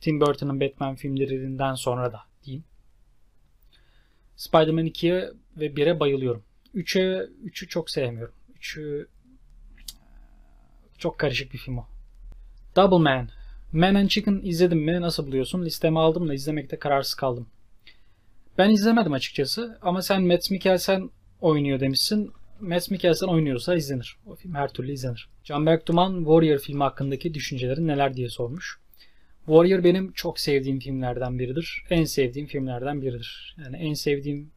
Tim Burton'ın Batman filmlerinden sonra da diyeyim. Spider-Man 2'ye ve 1'e bayılıyorum. 3'e 3'ü çok sevmiyorum. 3'ü çok karışık bir film o. Double Man. Man and Chicken izledim mi? Nasıl buluyorsun? Listeme aldım da izlemekte kararsız kaldım. Ben izlemedim açıkçası ama sen Matt Mikkelsen oynuyor demişsin. Matt Mikkelsen oynuyorsa izlenir. O film her türlü izlenir. Canberk Duman Warrior filmi hakkındaki düşüncelerin neler diye sormuş. Warrior benim çok sevdiğim filmlerden biridir. En sevdiğim filmlerden biridir. Yani en sevdiğim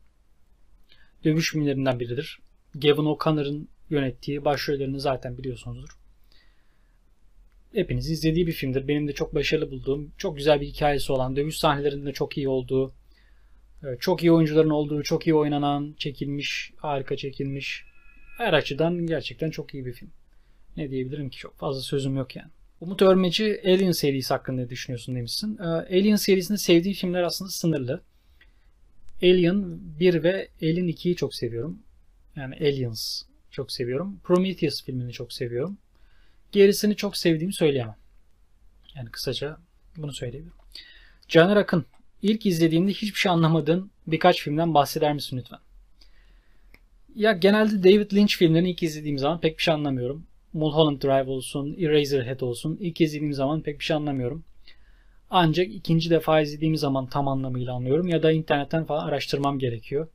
dövüş filmlerinden biridir. Gavin O'Connor'ın yönettiği başrollerini zaten biliyorsunuzdur. Hepiniz izlediği bir filmdir. Benim de çok başarılı bulduğum, çok güzel bir hikayesi olan, dövüş sahnelerinde çok iyi olduğu, e, çok iyi oyuncuların olduğu, çok iyi oynanan, çekilmiş, harika çekilmiş. Her açıdan gerçekten çok iyi bir film. Ne diyebilirim ki çok fazla sözüm yok yani. Umut Örmeci Alien serisi hakkında ne düşünüyorsun demişsin. E, Alien serisinde sevdiğim filmler aslında sınırlı. Alien 1 ve Alien 2'yi çok seviyorum. Yani Aliens çok seviyorum. Prometheus filmini çok seviyorum. Gerisini çok sevdiğimi söyleyemem. Yani kısaca bunu söyleyebilirim. Caner Akın. İlk izlediğinde hiçbir şey anlamadığın birkaç filmden bahseder misin lütfen? Ya genelde David Lynch filmlerini ilk izlediğim zaman pek bir şey anlamıyorum. Mulholland Drive olsun, Eraserhead olsun ilk izlediğim zaman pek bir şey anlamıyorum. Ancak ikinci defa izlediğim zaman tam anlamıyla anlıyorum ya da internetten falan araştırmam gerekiyor.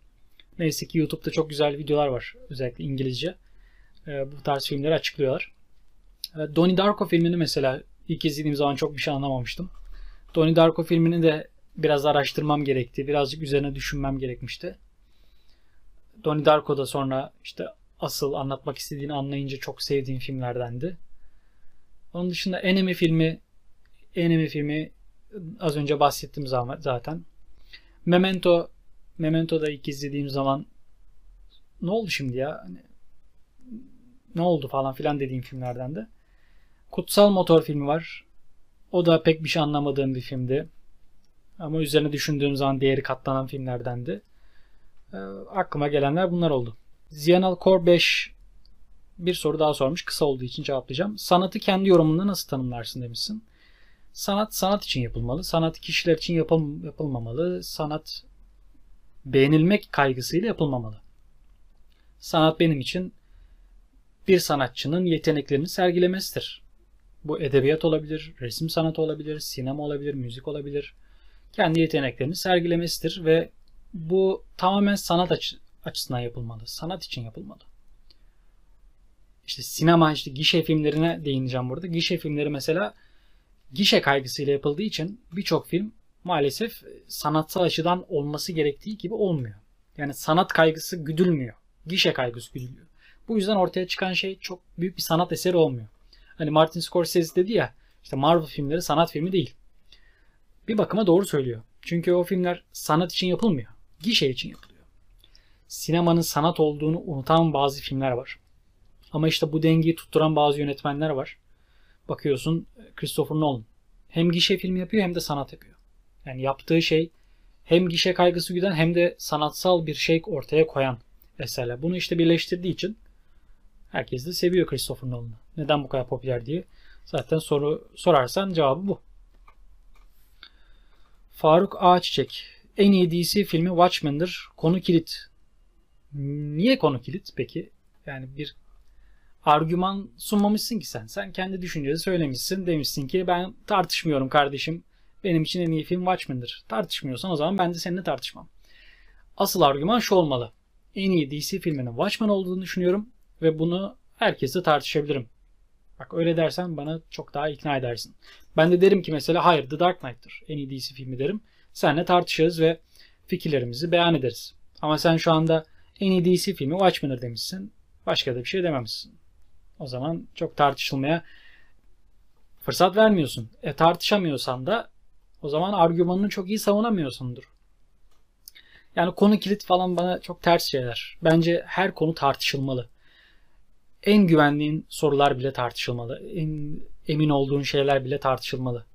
Neyse ki YouTube'da çok güzel videolar var özellikle İngilizce. Bu tarz filmleri açıklıyorlar. Donnie Darko filmini mesela ilk izlediğim zaman çok bir şey anlamamıştım. Donnie Darko filmini de biraz araştırmam gerekti. Birazcık üzerine düşünmem gerekmişti. Donnie Darko da sonra işte asıl anlatmak istediğini anlayınca çok sevdiğim filmlerdendi. Onun dışında Enemy filmi Enemy filmi az önce bahsettim zaten. Memento Memento'da ilk izlediğim zaman ne oldu şimdi ya? Hani, ne oldu falan filan dediğim filmlerden de. Kutsal Motor filmi var. O da pek bir şey anlamadığım bir filmdi. Ama üzerine düşündüğüm zaman değeri katlanan filmlerdendi. E, aklıma gelenler bunlar oldu. Ziyanal Kor 5 bir soru daha sormuş. Kısa olduğu için cevaplayacağım. Sanatı kendi yorumunda nasıl tanımlarsın demişsin. Sanat sanat için yapılmalı. Sanat kişiler için yapıl, yapılmamalı. Sanat beğenilmek kaygısıyla yapılmamalı. Sanat benim için bir sanatçının yeteneklerini sergilemesidir. Bu edebiyat olabilir, resim sanatı olabilir, sinema olabilir, müzik olabilir. Kendi yeteneklerini sergilemesidir ve bu tamamen sanat açı, açısından yapılmalı. Sanat için yapılmalı. İşte sinema, işte gişe filmlerine değineceğim burada. Gişe filmleri mesela gişe kaygısıyla yapıldığı için birçok film maalesef sanatsal açıdan olması gerektiği gibi olmuyor. Yani sanat kaygısı güdülmüyor. Gişe kaygısı güdülüyor. Bu yüzden ortaya çıkan şey çok büyük bir sanat eseri olmuyor. Hani Martin Scorsese dedi ya işte Marvel filmleri sanat filmi değil. Bir bakıma doğru söylüyor. Çünkü o filmler sanat için yapılmıyor. Gişe için yapılıyor. Sinemanın sanat olduğunu unutan bazı filmler var. Ama işte bu dengeyi tutturan bazı yönetmenler var. Bakıyorsun Christopher Nolan. Hem gişe filmi yapıyor hem de sanat yapıyor. Yani yaptığı şey hem gişe kaygısı güden hem de sanatsal bir şey ortaya koyan eserler. Bunu işte birleştirdiği için herkes de seviyor Christopher Nolan'ı. Neden bu kadar popüler diye. Zaten soru sorarsan cevabı bu. Faruk Ağaççiçek. En iyi DC filmi Watchmen'dir. Konu kilit. Niye konu kilit peki? Yani bir argüman sunmamışsın ki sen. Sen kendi düşünceni söylemişsin. Demişsin ki ben tartışmıyorum kardeşim. Benim için en iyi film Watchmen'dir. Tartışmıyorsan o zaman ben de seninle tartışmam. Asıl argüman şu olmalı. En iyi DC filminin Watchmen olduğunu düşünüyorum ve bunu herkesle tartışabilirim. Bak öyle dersen bana çok daha ikna edersin. Ben de derim ki mesela hayır The Dark Knight'tır. En iyi DC filmi derim. Seninle tartışırız ve fikirlerimizi beyan ederiz. Ama sen şu anda en iyi DC filmi Watchmen'ır demişsin. Başka da bir şey dememişsin. O zaman çok tartışılmaya fırsat vermiyorsun. E tartışamıyorsan da o zaman argümanını çok iyi savunamıyorsundur. Yani konu kilit falan bana çok ters şeyler. Bence her konu tartışılmalı. En güvendiğin sorular bile tartışılmalı. En emin olduğun şeyler bile tartışılmalı.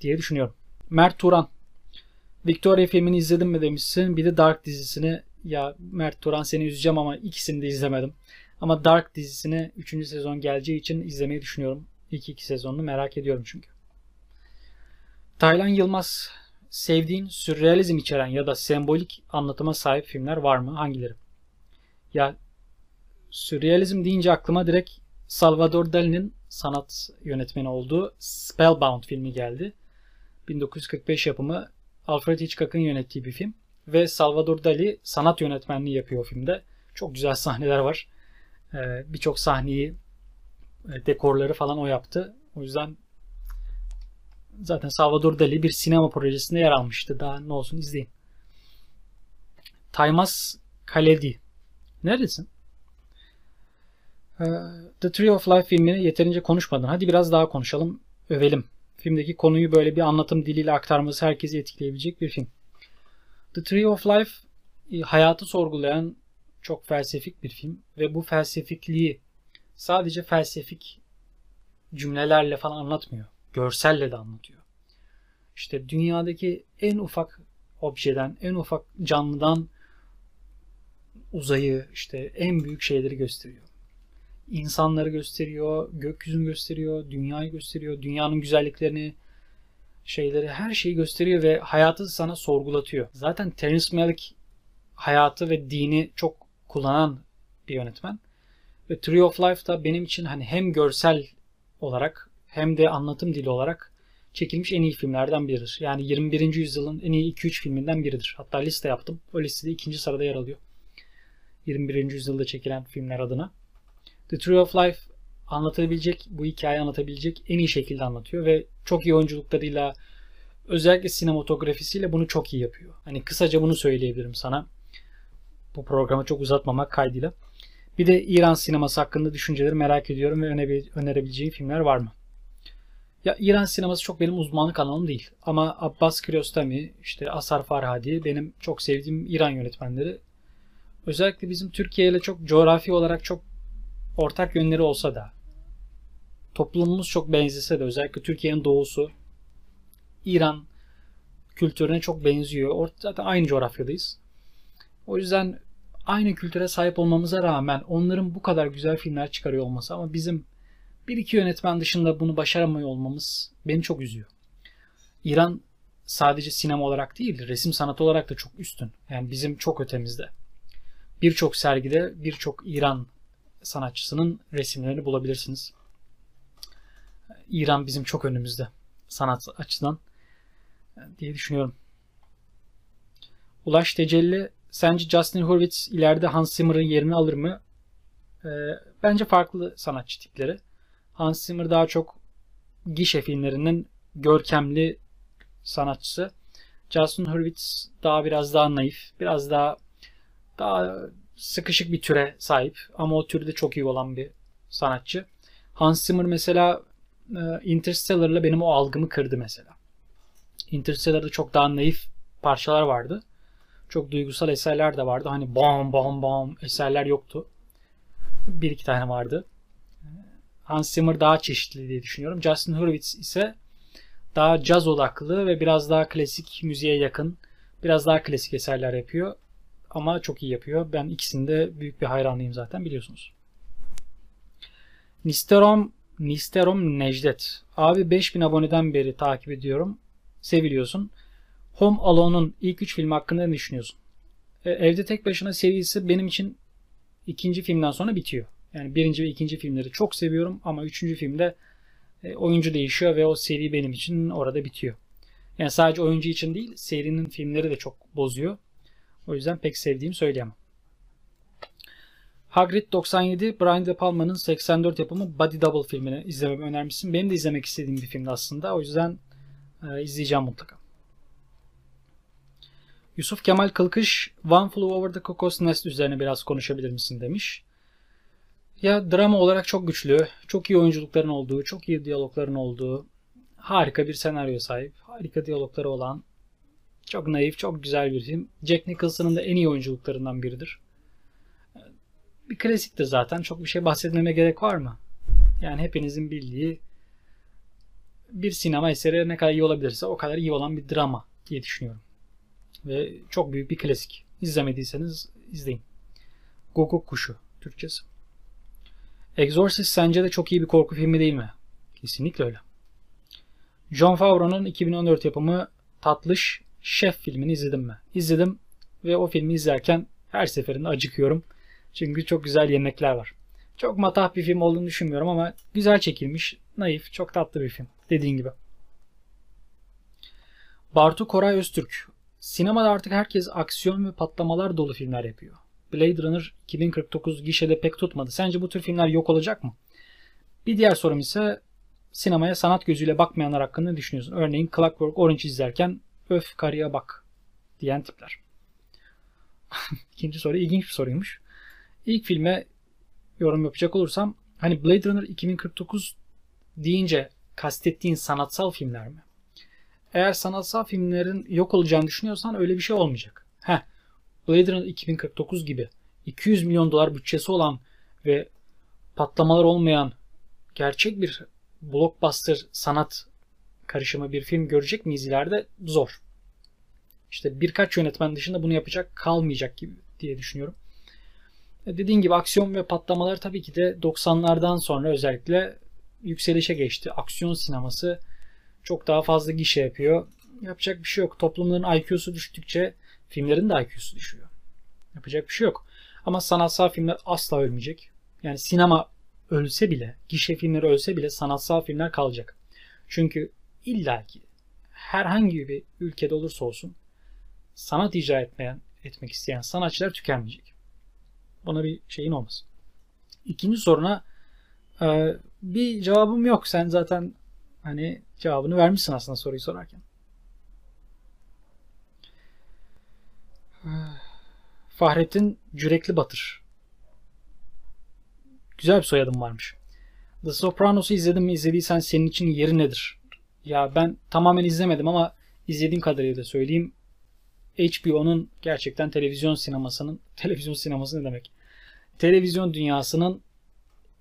Diye düşünüyorum. Mert Turan. Victoria filmini izledin mi demişsin. Bir de Dark dizisini ya Mert Turan seni üzeceğim ama ikisini de izlemedim. Ama Dark dizisini 3. sezon geleceği için izlemeyi düşünüyorum. İlk iki sezonunu merak ediyorum çünkü. Taylan Yılmaz sevdiğin sürrealizm içeren ya da sembolik anlatıma sahip filmler var mı? Hangileri? Ya sürrealizm deyince aklıma direkt Salvador Dali'nin sanat yönetmeni olduğu Spellbound filmi geldi. 1945 yapımı Alfred Hitchcock'ın yönettiği bir film. Ve Salvador Dali sanat yönetmenliği yapıyor o filmde. Çok güzel sahneler var. Ee, Birçok sahneyi, e, dekorları falan o yaptı. O yüzden zaten Salvador Dali bir sinema projesinde yer almıştı. Daha ne olsun izleyin. Taymas Kaledi. Neredesin? Ee, The Tree of Life filmini yeterince konuşmadın. Hadi biraz daha konuşalım, övelim. Filmdeki konuyu böyle bir anlatım diliyle aktarması herkesi etkileyebilecek bir film. The Tree of Life e, hayatı sorgulayan çok felsefik bir film ve bu felsefikliği sadece felsefik cümlelerle falan anlatmıyor. Görselle de anlatıyor. İşte dünyadaki en ufak objeden, en ufak canlıdan uzayı, işte en büyük şeyleri gösteriyor. İnsanları gösteriyor, gökyüzünü gösteriyor, dünyayı gösteriyor, dünyanın güzelliklerini, şeyleri, her şeyi gösteriyor ve hayatı sana sorgulatıyor. Zaten Terence Malick hayatı ve dini çok kullanan bir yönetmen. Ve Tree of Life da benim için hani hem görsel olarak hem de anlatım dili olarak çekilmiş en iyi filmlerden biridir. Yani 21. yüzyılın en iyi 2-3 filminden biridir. Hatta liste yaptım. O listede ikinci sırada yer alıyor. 21. yüzyılda çekilen filmler adına. The Tree of Life anlatabilecek, bu hikayeyi anlatabilecek en iyi şekilde anlatıyor ve çok iyi oyunculuklarıyla özellikle sinematografisiyle bunu çok iyi yapıyor. Hani kısaca bunu söyleyebilirim sana. Bu programı çok uzatmamak kaydıyla. Bir de İran sineması hakkında düşünceleri merak ediyorum ve önerebileceğim filmler var mı? Ya İran sineması çok benim uzmanlık alanım değil. Ama Abbas Kiarostami, işte Asar Farhadi benim çok sevdiğim İran yönetmenleri. Özellikle bizim Türkiye ile çok coğrafi olarak çok ortak yönleri olsa da toplumumuz çok benzese de özellikle Türkiye'nin doğusu İran kültürüne çok benziyor. Zaten aynı coğrafyadayız. O yüzden aynı kültüre sahip olmamıza rağmen onların bu kadar güzel filmler çıkarıyor olması ama bizim bir iki yönetmen dışında bunu başaramıyor olmamız beni çok üzüyor. İran sadece sinema olarak değil, resim sanatı olarak da çok üstün. Yani bizim çok ötemizde. Birçok sergide birçok İran sanatçısının resimlerini bulabilirsiniz. İran bizim çok önümüzde sanat açıdan diye düşünüyorum. Ulaş Tecelli sence Justin Hurwitz ileride Hans Zimmer'ın yerini alır mı? Ee, bence farklı sanatçı tipleri. Hans Zimmer daha çok gişe filmlerinin görkemli sanatçısı. Justin Hurwitz daha biraz daha naif, biraz daha daha sıkışık bir türe sahip ama o türde çok iyi olan bir sanatçı. Hans Zimmer mesela e, Interstellar'la benim o algımı kırdı mesela. Interstellar'da çok daha naif parçalar vardı. Çok duygusal eserler de vardı. Hani bam bam bam eserler yoktu. Bir iki tane vardı. Hans Zimmer daha çeşitli diye düşünüyorum. Justin Hurwitz ise daha caz odaklı ve biraz daha klasik müziğe yakın, biraz daha klasik eserler yapıyor. Ama çok iyi yapıyor. Ben ikisinde büyük bir hayranıyım zaten biliyorsunuz. Nisterom Nisterom Necdet. Abi 5000 aboneden beri takip ediyorum. Seviliyorsun. Home Alone'un ilk 3 filmi hakkında ne düşünüyorsun? E, Evde Tek Başına serisi benim için ikinci filmden sonra bitiyor. Yani birinci ve ikinci filmleri çok seviyorum ama üçüncü filmde e, oyuncu değişiyor ve o seri benim için orada bitiyor. Yani sadece oyuncu için değil serinin filmleri de çok bozuyor. O yüzden pek sevdiğimi söyleyemem. Hagrid 97, Brian De Palma'nın 84 yapımı Body Double filmini izlememi önermişsin. Benim de izlemek istediğim bir filmdi aslında. O yüzden e, izleyeceğim mutlaka. Yusuf Kemal Kılkış, One Flew Over the Cuckoo's Nest üzerine biraz konuşabilir misin demiş. Ya drama olarak çok güçlü, çok iyi oyunculukların olduğu, çok iyi diyalogların olduğu, harika bir senaryo sahip, harika diyalogları olan, çok naif, çok güzel bir film. Jack Nicholson'ın da en iyi oyunculuklarından biridir. Bir klasiktir zaten. Çok bir şey bahsetmeme gerek var mı? Yani hepinizin bildiği bir sinema eseri ne kadar iyi olabilirse o kadar iyi olan bir drama diye düşünüyorum. Ve çok büyük bir klasik. İzlemediyseniz izleyin. Guguk Kuşu Türkçesi. Exorcist sence de çok iyi bir korku filmi değil mi? Kesinlikle öyle. John Favreau'nun 2014 yapımı Tatlış Şef filmini izledim mi? İzledim ve o filmi izlerken her seferinde acıkıyorum. Çünkü çok güzel yemekler var. Çok matah bir film olduğunu düşünmüyorum ama güzel çekilmiş, naif, çok tatlı bir film. Dediğin gibi. Bartu Koray Öztürk. Sinemada artık herkes aksiyon ve patlamalar dolu filmler yapıyor. Blade Runner 2049 gişede pek tutmadı. Sence bu tür filmler yok olacak mı? Bir diğer sorum ise sinemaya sanat gözüyle bakmayanlar hakkında ne düşünüyorsun? Örneğin Clockwork Orange izlerken öf karıya bak diyen tipler. İkinci soru ilginç bir soruymuş. İlk filme yorum yapacak olursam hani Blade Runner 2049 deyince kastettiğin sanatsal filmler mi? Eğer sanatsal filmlerin yok olacağını düşünüyorsan öyle bir şey olmayacak. Heh, Blade Runner 2049 gibi 200 milyon dolar bütçesi olan ve patlamalar olmayan gerçek bir blockbuster sanat karışımı bir film görecek miyiz ileride? Zor. İşte birkaç yönetmen dışında bunu yapacak kalmayacak gibi diye düşünüyorum. E, dediğim gibi aksiyon ve patlamalar tabii ki de 90'lardan sonra özellikle yükselişe geçti. Aksiyon sineması çok daha fazla gişe yapıyor. Yapacak bir şey yok. Toplumların IQ'su düştükçe filmlerin de IQ'su düşüyor. Yapacak bir şey yok. Ama sanatsal filmler asla ölmeyecek. Yani sinema ölse bile, gişe filmleri ölse bile sanatsal filmler kalacak. Çünkü illaki herhangi bir ülkede olursa olsun sanat icra etmeyen, etmek isteyen sanatçılar tükenmeyecek. Buna bir şeyin olmaz. İkinci soruna e, bir cevabım yok. Sen zaten hani cevabını vermişsin aslında soruyu sorarken. Fahrettin Cürekli Batır. Güzel bir soyadım varmış. The Sopranos'u izledim mi? İzlediysen senin için yeri nedir? Ya ben tamamen izlemedim ama izlediğim kadarıyla da söyleyeyim. HBO'nun gerçekten televizyon sinemasının televizyon sineması ne demek? Televizyon dünyasının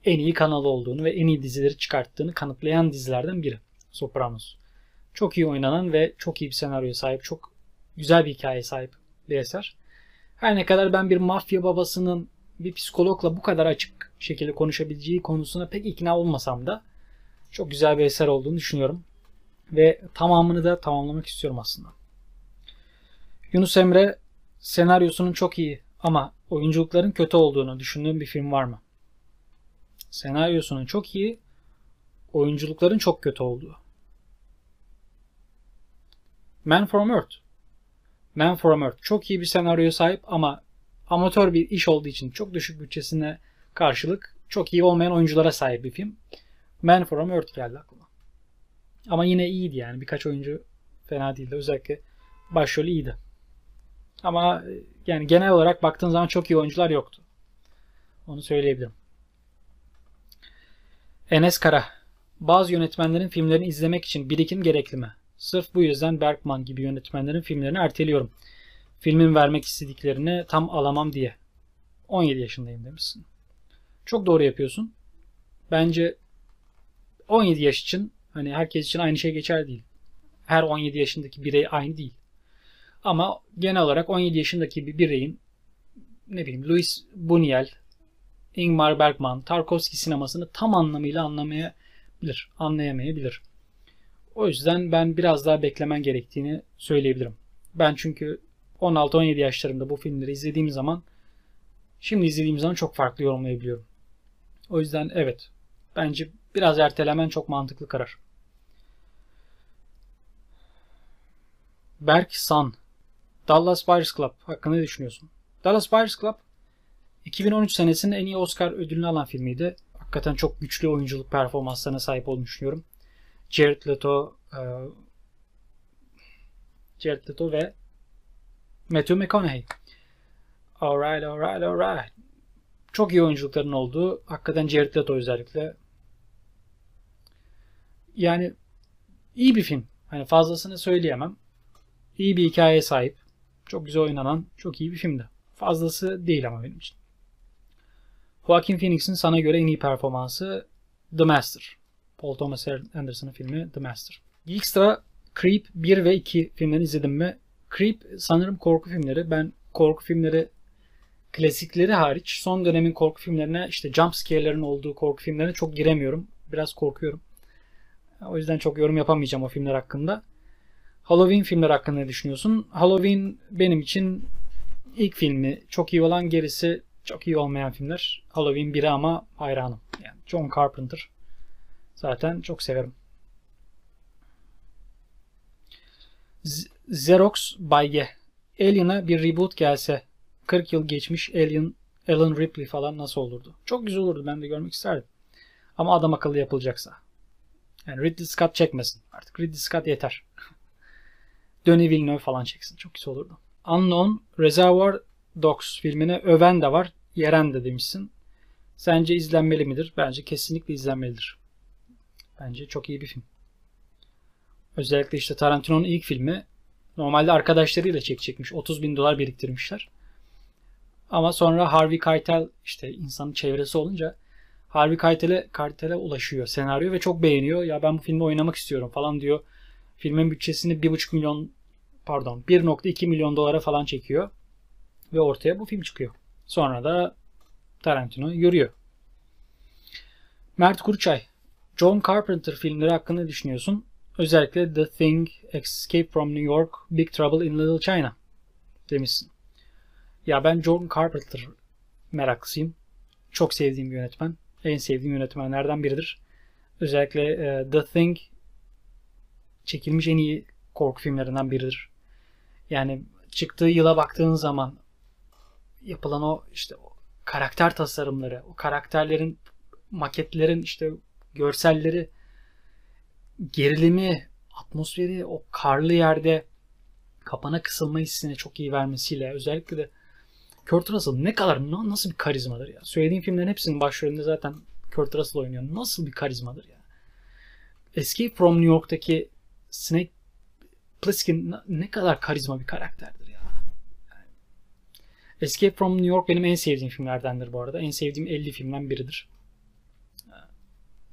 en iyi kanalı olduğunu ve en iyi dizileri çıkarttığını kanıtlayan dizilerden biri. Sopranos. Çok iyi oynanan ve çok iyi bir senaryoya sahip, çok güzel bir hikaye sahip bir eser. Her ne kadar ben bir mafya babasının bir psikologla bu kadar açık şekilde konuşabileceği konusuna pek ikna olmasam da çok güzel bir eser olduğunu düşünüyorum. Ve tamamını da tamamlamak istiyorum aslında. Yunus Emre senaryosunun çok iyi ama oyunculukların kötü olduğunu düşündüğüm bir film var mı? Senaryosunun çok iyi, oyunculukların çok kötü olduğu. Man from Earth. Man from Earth çok iyi bir senaryoya sahip ama amatör bir iş olduğu için çok düşük bütçesine karşılık çok iyi olmayan oyunculara sahip bir film. Man from Earth geldi aklıma. Ama yine iyiydi yani. Birkaç oyuncu fena değildi. Özellikle başrolü iyiydi. Ama yani genel olarak baktığın zaman çok iyi oyuncular yoktu. Onu söyleyebilirim. Enes Kara. Bazı yönetmenlerin filmlerini izlemek için birikim gerekli mi? Sırf bu yüzden Bergman gibi yönetmenlerin filmlerini erteliyorum. Filmin vermek istediklerini tam alamam diye. 17 yaşındayım demişsin. Çok doğru yapıyorsun. Bence 17 yaş için hani herkes için aynı şey geçer değil. Her 17 yaşındaki birey aynı değil. Ama genel olarak 17 yaşındaki bir bireyin ne bileyim Louis Buñuel, Ingmar Bergman, Tarkovski sinemasını tam anlamıyla anlamayabilir, anlayamayabilir. O yüzden ben biraz daha beklemen gerektiğini söyleyebilirim. Ben çünkü 16-17 yaşlarımda bu filmleri izlediğim zaman şimdi izlediğim zaman çok farklı yorumlayabiliyorum. O yüzden evet bence biraz ertelemen çok mantıklı karar. Berk San Dallas Buyers Club hakkında ne düşünüyorsun? Dallas Buyers Club 2013 senesinin en iyi Oscar ödülünü alan filmiydi. Hakikaten çok güçlü oyunculuk performanslarına sahip olduğunu düşünüyorum. Jared Leto e, Jared Leto ve Matthew McConaughey. Alright, alright, alright. Çok iyi oyunculukların olduğu, hakikaten Jared Leto özellikle. Yani iyi bir film. Hani fazlasını söyleyemem. İyi bir hikayeye sahip. Çok güzel oynanan, çok iyi bir filmdi. Fazlası değil ama benim için. Joaquin Phoenix'in sana göre en iyi performansı The Master. Paul Thomas Anderson'ın filmi The Master. Geekstra Creep 1 ve 2 filmlerini izledim mi? Creep sanırım korku filmleri. Ben korku filmleri klasikleri hariç son dönemin korku filmlerine işte jump scare'lerin olduğu korku filmlerine çok giremiyorum. Biraz korkuyorum. O yüzden çok yorum yapamayacağım o filmler hakkında. Halloween filmler hakkında ne düşünüyorsun? Halloween benim için ilk filmi çok iyi olan gerisi çok iyi olmayan filmler. Halloween 1'i ama hayranım. Yani John Carpenter. Zaten çok severim. Z- Xerox Bayge. Alien'a bir reboot gelse 40 yıl geçmiş Alien Alan Ripley falan nasıl olurdu? Çok güzel olurdu. Ben de görmek isterdim. Ama adam akıllı yapılacaksa. Yani Ridley Scott çekmesin. Artık Ridley Scott yeter. Denis Villeneuve falan çeksin. Çok güzel olurdu. Unknown Reservoir Dogs filmine öven de var. Yeren de demişsin. Sence izlenmeli midir? Bence kesinlikle izlenmelidir. Bence çok iyi bir film. Özellikle işte Tarantino'nun ilk filmi normalde arkadaşlarıyla çekecekmiş. 30 bin dolar biriktirmişler. Ama sonra Harvey Keitel işte insanın çevresi olunca Harvey Keitel'e Keitel'e ulaşıyor senaryo ve çok beğeniyor. Ya ben bu filmde oynamak istiyorum falan diyor. Filmin bütçesini 1,5 milyon pardon 1.2 milyon dolara falan çekiyor. Ve ortaya bu film çıkıyor. Sonra da Tarantino yürüyor. Mert Kurçay. John Carpenter filmleri hakkında düşünüyorsun? Özellikle The Thing, Escape from New York, Big Trouble in Little China demişsin. Ya ben John Carpenter meraklısıyım. Çok sevdiğim bir yönetmen. En sevdiğim yönetmenlerden biridir. Özellikle e, The Thing çekilmiş en iyi korku filmlerinden biridir. Yani çıktığı yıla baktığın zaman yapılan o işte o karakter tasarımları, o karakterlerin maketlerin işte görselleri, gerilimi, atmosferi o karlı yerde kapana kısılma hissini çok iyi vermesiyle özellikle de Kurt Russell ne kadar nasıl bir karizmadır ya. Söylediğim filmlerin hepsinin başrolünde zaten Kurt Russell oynuyor. Nasıl bir karizmadır ya. Escape from New York'taki Snake Plissken ne kadar karizma bir karakterdir ya. Escape from New York benim en sevdiğim filmlerdendir bu arada. En sevdiğim 50 filmden biridir.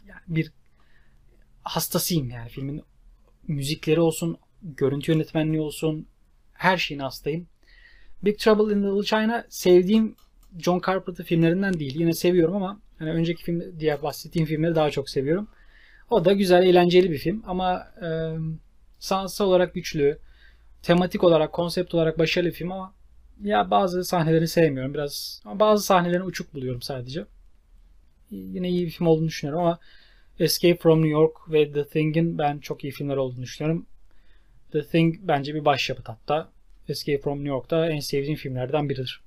Yani bir hastasıyım yani filmin müzikleri olsun, görüntü yönetmenliği olsun her şeyin hastayım. Big Trouble in Little China sevdiğim John Carpenter filmlerinden değil. Yine seviyorum ama hani önceki film diye bahsettiğim filmleri daha çok seviyorum. O da güzel, eğlenceli bir film ama e, sanatsal olarak güçlü, tematik olarak, konsept olarak başarılı bir film ama ya bazı sahnelerini sevmiyorum. Biraz bazı sahnelerini uçuk buluyorum sadece. Yine iyi bir film olduğunu düşünüyorum ama Escape from New York ve The Thing'in ben çok iyi filmler olduğunu düşünüyorum. The Thing bence bir başyapıt hatta. Escape from New York'ta en sevdiğim filmlerden biridir.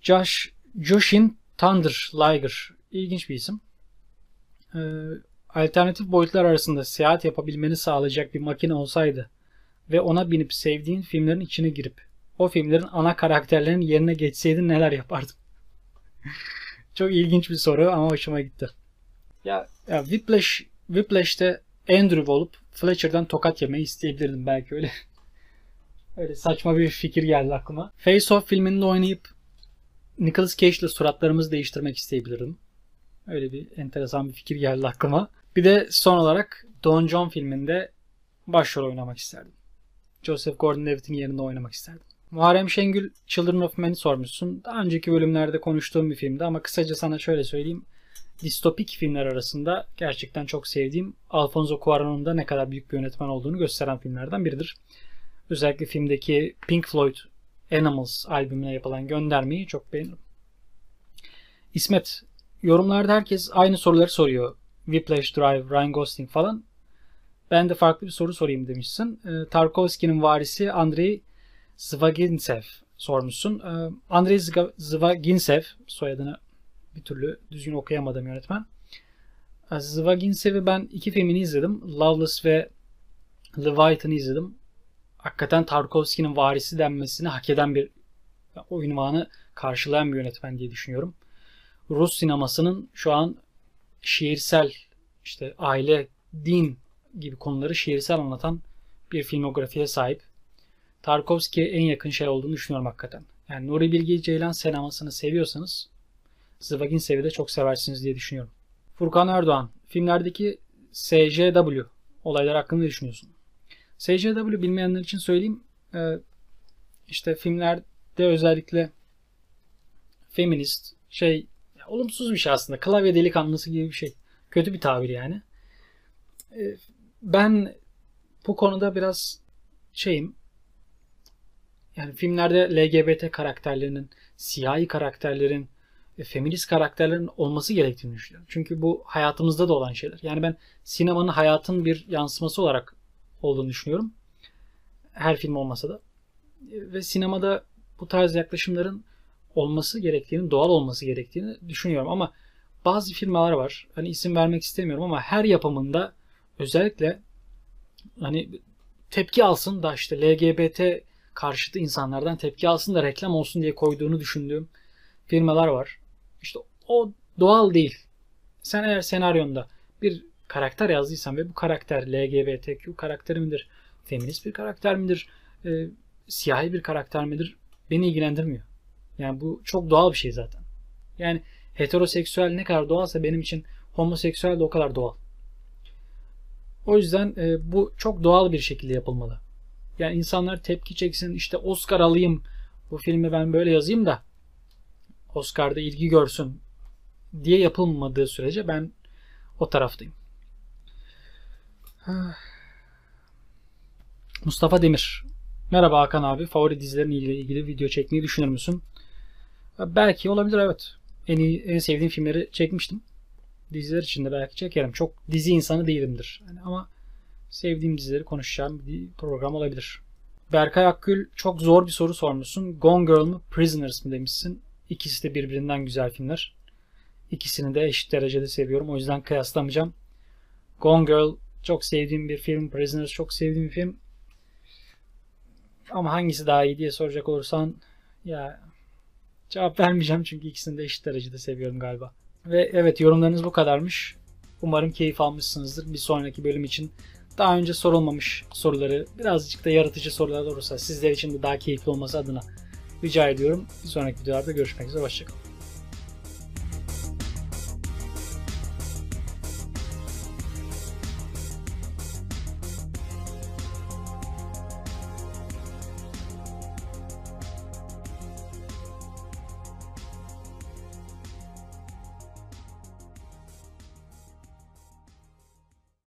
Josh Joshin Thunder Liger ilginç bir isim. Ee, alternatif boyutlar arasında seyahat yapabilmeni sağlayacak bir makine olsaydı ve ona binip sevdiğin filmlerin içine girip o filmlerin ana karakterlerinin yerine geçseydin neler yapardın? Çok ilginç bir soru ama hoşuma gitti. Ya, ya Whiplash, Whiplash'te Andrew olup Fletcher'dan tokat yemeyi isteyebilirdim belki öyle. öyle saçma bir fikir geldi aklıma. Face Off filminde oynayıp Nicolas Cage ile suratlarımızı değiştirmek isteyebilirdim. Öyle bir enteresan bir fikir geldi aklıma. Bir de son olarak Don John filminde başrol oynamak isterdim. Joseph Gordon-Levitt'in yerinde oynamak isterdim. Muharrem Şengül Children of Men'i sormuşsun. Daha önceki bölümlerde konuştuğum bir filmdi ama kısaca sana şöyle söyleyeyim. Distopik filmler arasında gerçekten çok sevdiğim Alfonso Cuarón'un da ne kadar büyük bir yönetmen olduğunu gösteren filmlerden biridir. Özellikle filmdeki Pink Floyd Animals albümüne yapılan göndermeyi çok beğenirim. İsmet, yorumlarda herkes aynı soruları soruyor. Whiplash Drive, Ryan Gosling falan. Ben de farklı bir soru sorayım demişsin. Ee, Tarkovski'nin varisi Andrei Zvagintsev sormuşsun. Ee, Andrei Zvagintsev soyadını bir türlü düzgün okuyamadım yönetmen. Ee, Zvagintsev'i ben iki filmini izledim. Loveless ve Leviathan'ı izledim. Hakikaten Tarkovski'nin varisi denmesini hak eden bir o ünvanı karşılayan bir yönetmen diye düşünüyorum. Rus sinemasının şu an şiirsel işte aile, din gibi konuları şiirsel anlatan bir filmografiye sahip. Tarkovski'ye en yakın şey olduğunu düşünüyorum hakikaten. Yani Nuri Bilge Ceylan sinemasını seviyorsanız Zvagin seviyede çok seversiniz diye düşünüyorum. Furkan Erdoğan, filmlerdeki SJW olaylar hakkında ne düşünüyorsun? SJW bilmeyenler için söyleyeyim. Ee, işte filmlerde özellikle feminist şey olumsuz bir şey aslında. Klavye delikanlısı gibi bir şey. Kötü bir tabir yani. Ee, ben bu konuda biraz şeyim yani filmlerde LGBT karakterlerinin, siyahi karakterlerin, e, feminist karakterlerin olması gerektiğini düşünüyorum. Çünkü bu hayatımızda da olan şeyler. Yani ben sinemanın hayatın bir yansıması olarak olduğunu düşünüyorum. Her film olmasa da. Ve sinemada bu tarz yaklaşımların olması gerektiğini, doğal olması gerektiğini düşünüyorum. Ama bazı firmalar var. Hani isim vermek istemiyorum ama her yapımında özellikle hani tepki alsın da işte LGBT karşıtı insanlardan tepki alsın da reklam olsun diye koyduğunu düşündüğüm firmalar var. İşte o doğal değil. Sen eğer senaryonda bir karakter yazdıysan ve bu karakter LGBTQ karakteri midir? Feminist bir karakter midir? E, siyahi bir karakter midir? Beni ilgilendirmiyor. Yani bu çok doğal bir şey zaten. Yani heteroseksüel ne kadar doğalsa benim için homoseksüel de o kadar doğal. O yüzden e, bu çok doğal bir şekilde yapılmalı. Yani insanlar tepki çeksin işte Oscar alayım bu filmi ben böyle yazayım da Oscar'da ilgi görsün diye yapılmadığı sürece ben o taraftayım. Mustafa Demir. Merhaba Hakan abi. Favori dizilerin ile ilgili video çekmeyi düşünür müsün? Belki olabilir evet. En iyi, en sevdiğim filmleri çekmiştim. Diziler için de belki çekerim. Çok dizi insanı değilimdir. Yani ama sevdiğim dizileri konuşacağım bir program olabilir. Berkay Akgül çok zor bir soru sormuşsun. Gone Girl mı Prisoners mı demişsin. İkisi de birbirinden güzel filmler. İkisini de eşit derecede seviyorum. O yüzden kıyaslamayacağım. Gone Girl çok sevdiğim bir film. Prisoners çok sevdiğim bir film. Ama hangisi daha iyi diye soracak olursan ya cevap vermeyeceğim çünkü ikisini de eşit derecede seviyorum galiba. Ve evet yorumlarınız bu kadarmış. Umarım keyif almışsınızdır. Bir sonraki bölüm için daha önce sorulmamış soruları birazcık da yaratıcı sorular olursa sizler için de daha keyifli olması adına rica ediyorum. Bir sonraki videolarda görüşmek üzere. Hoşçakalın.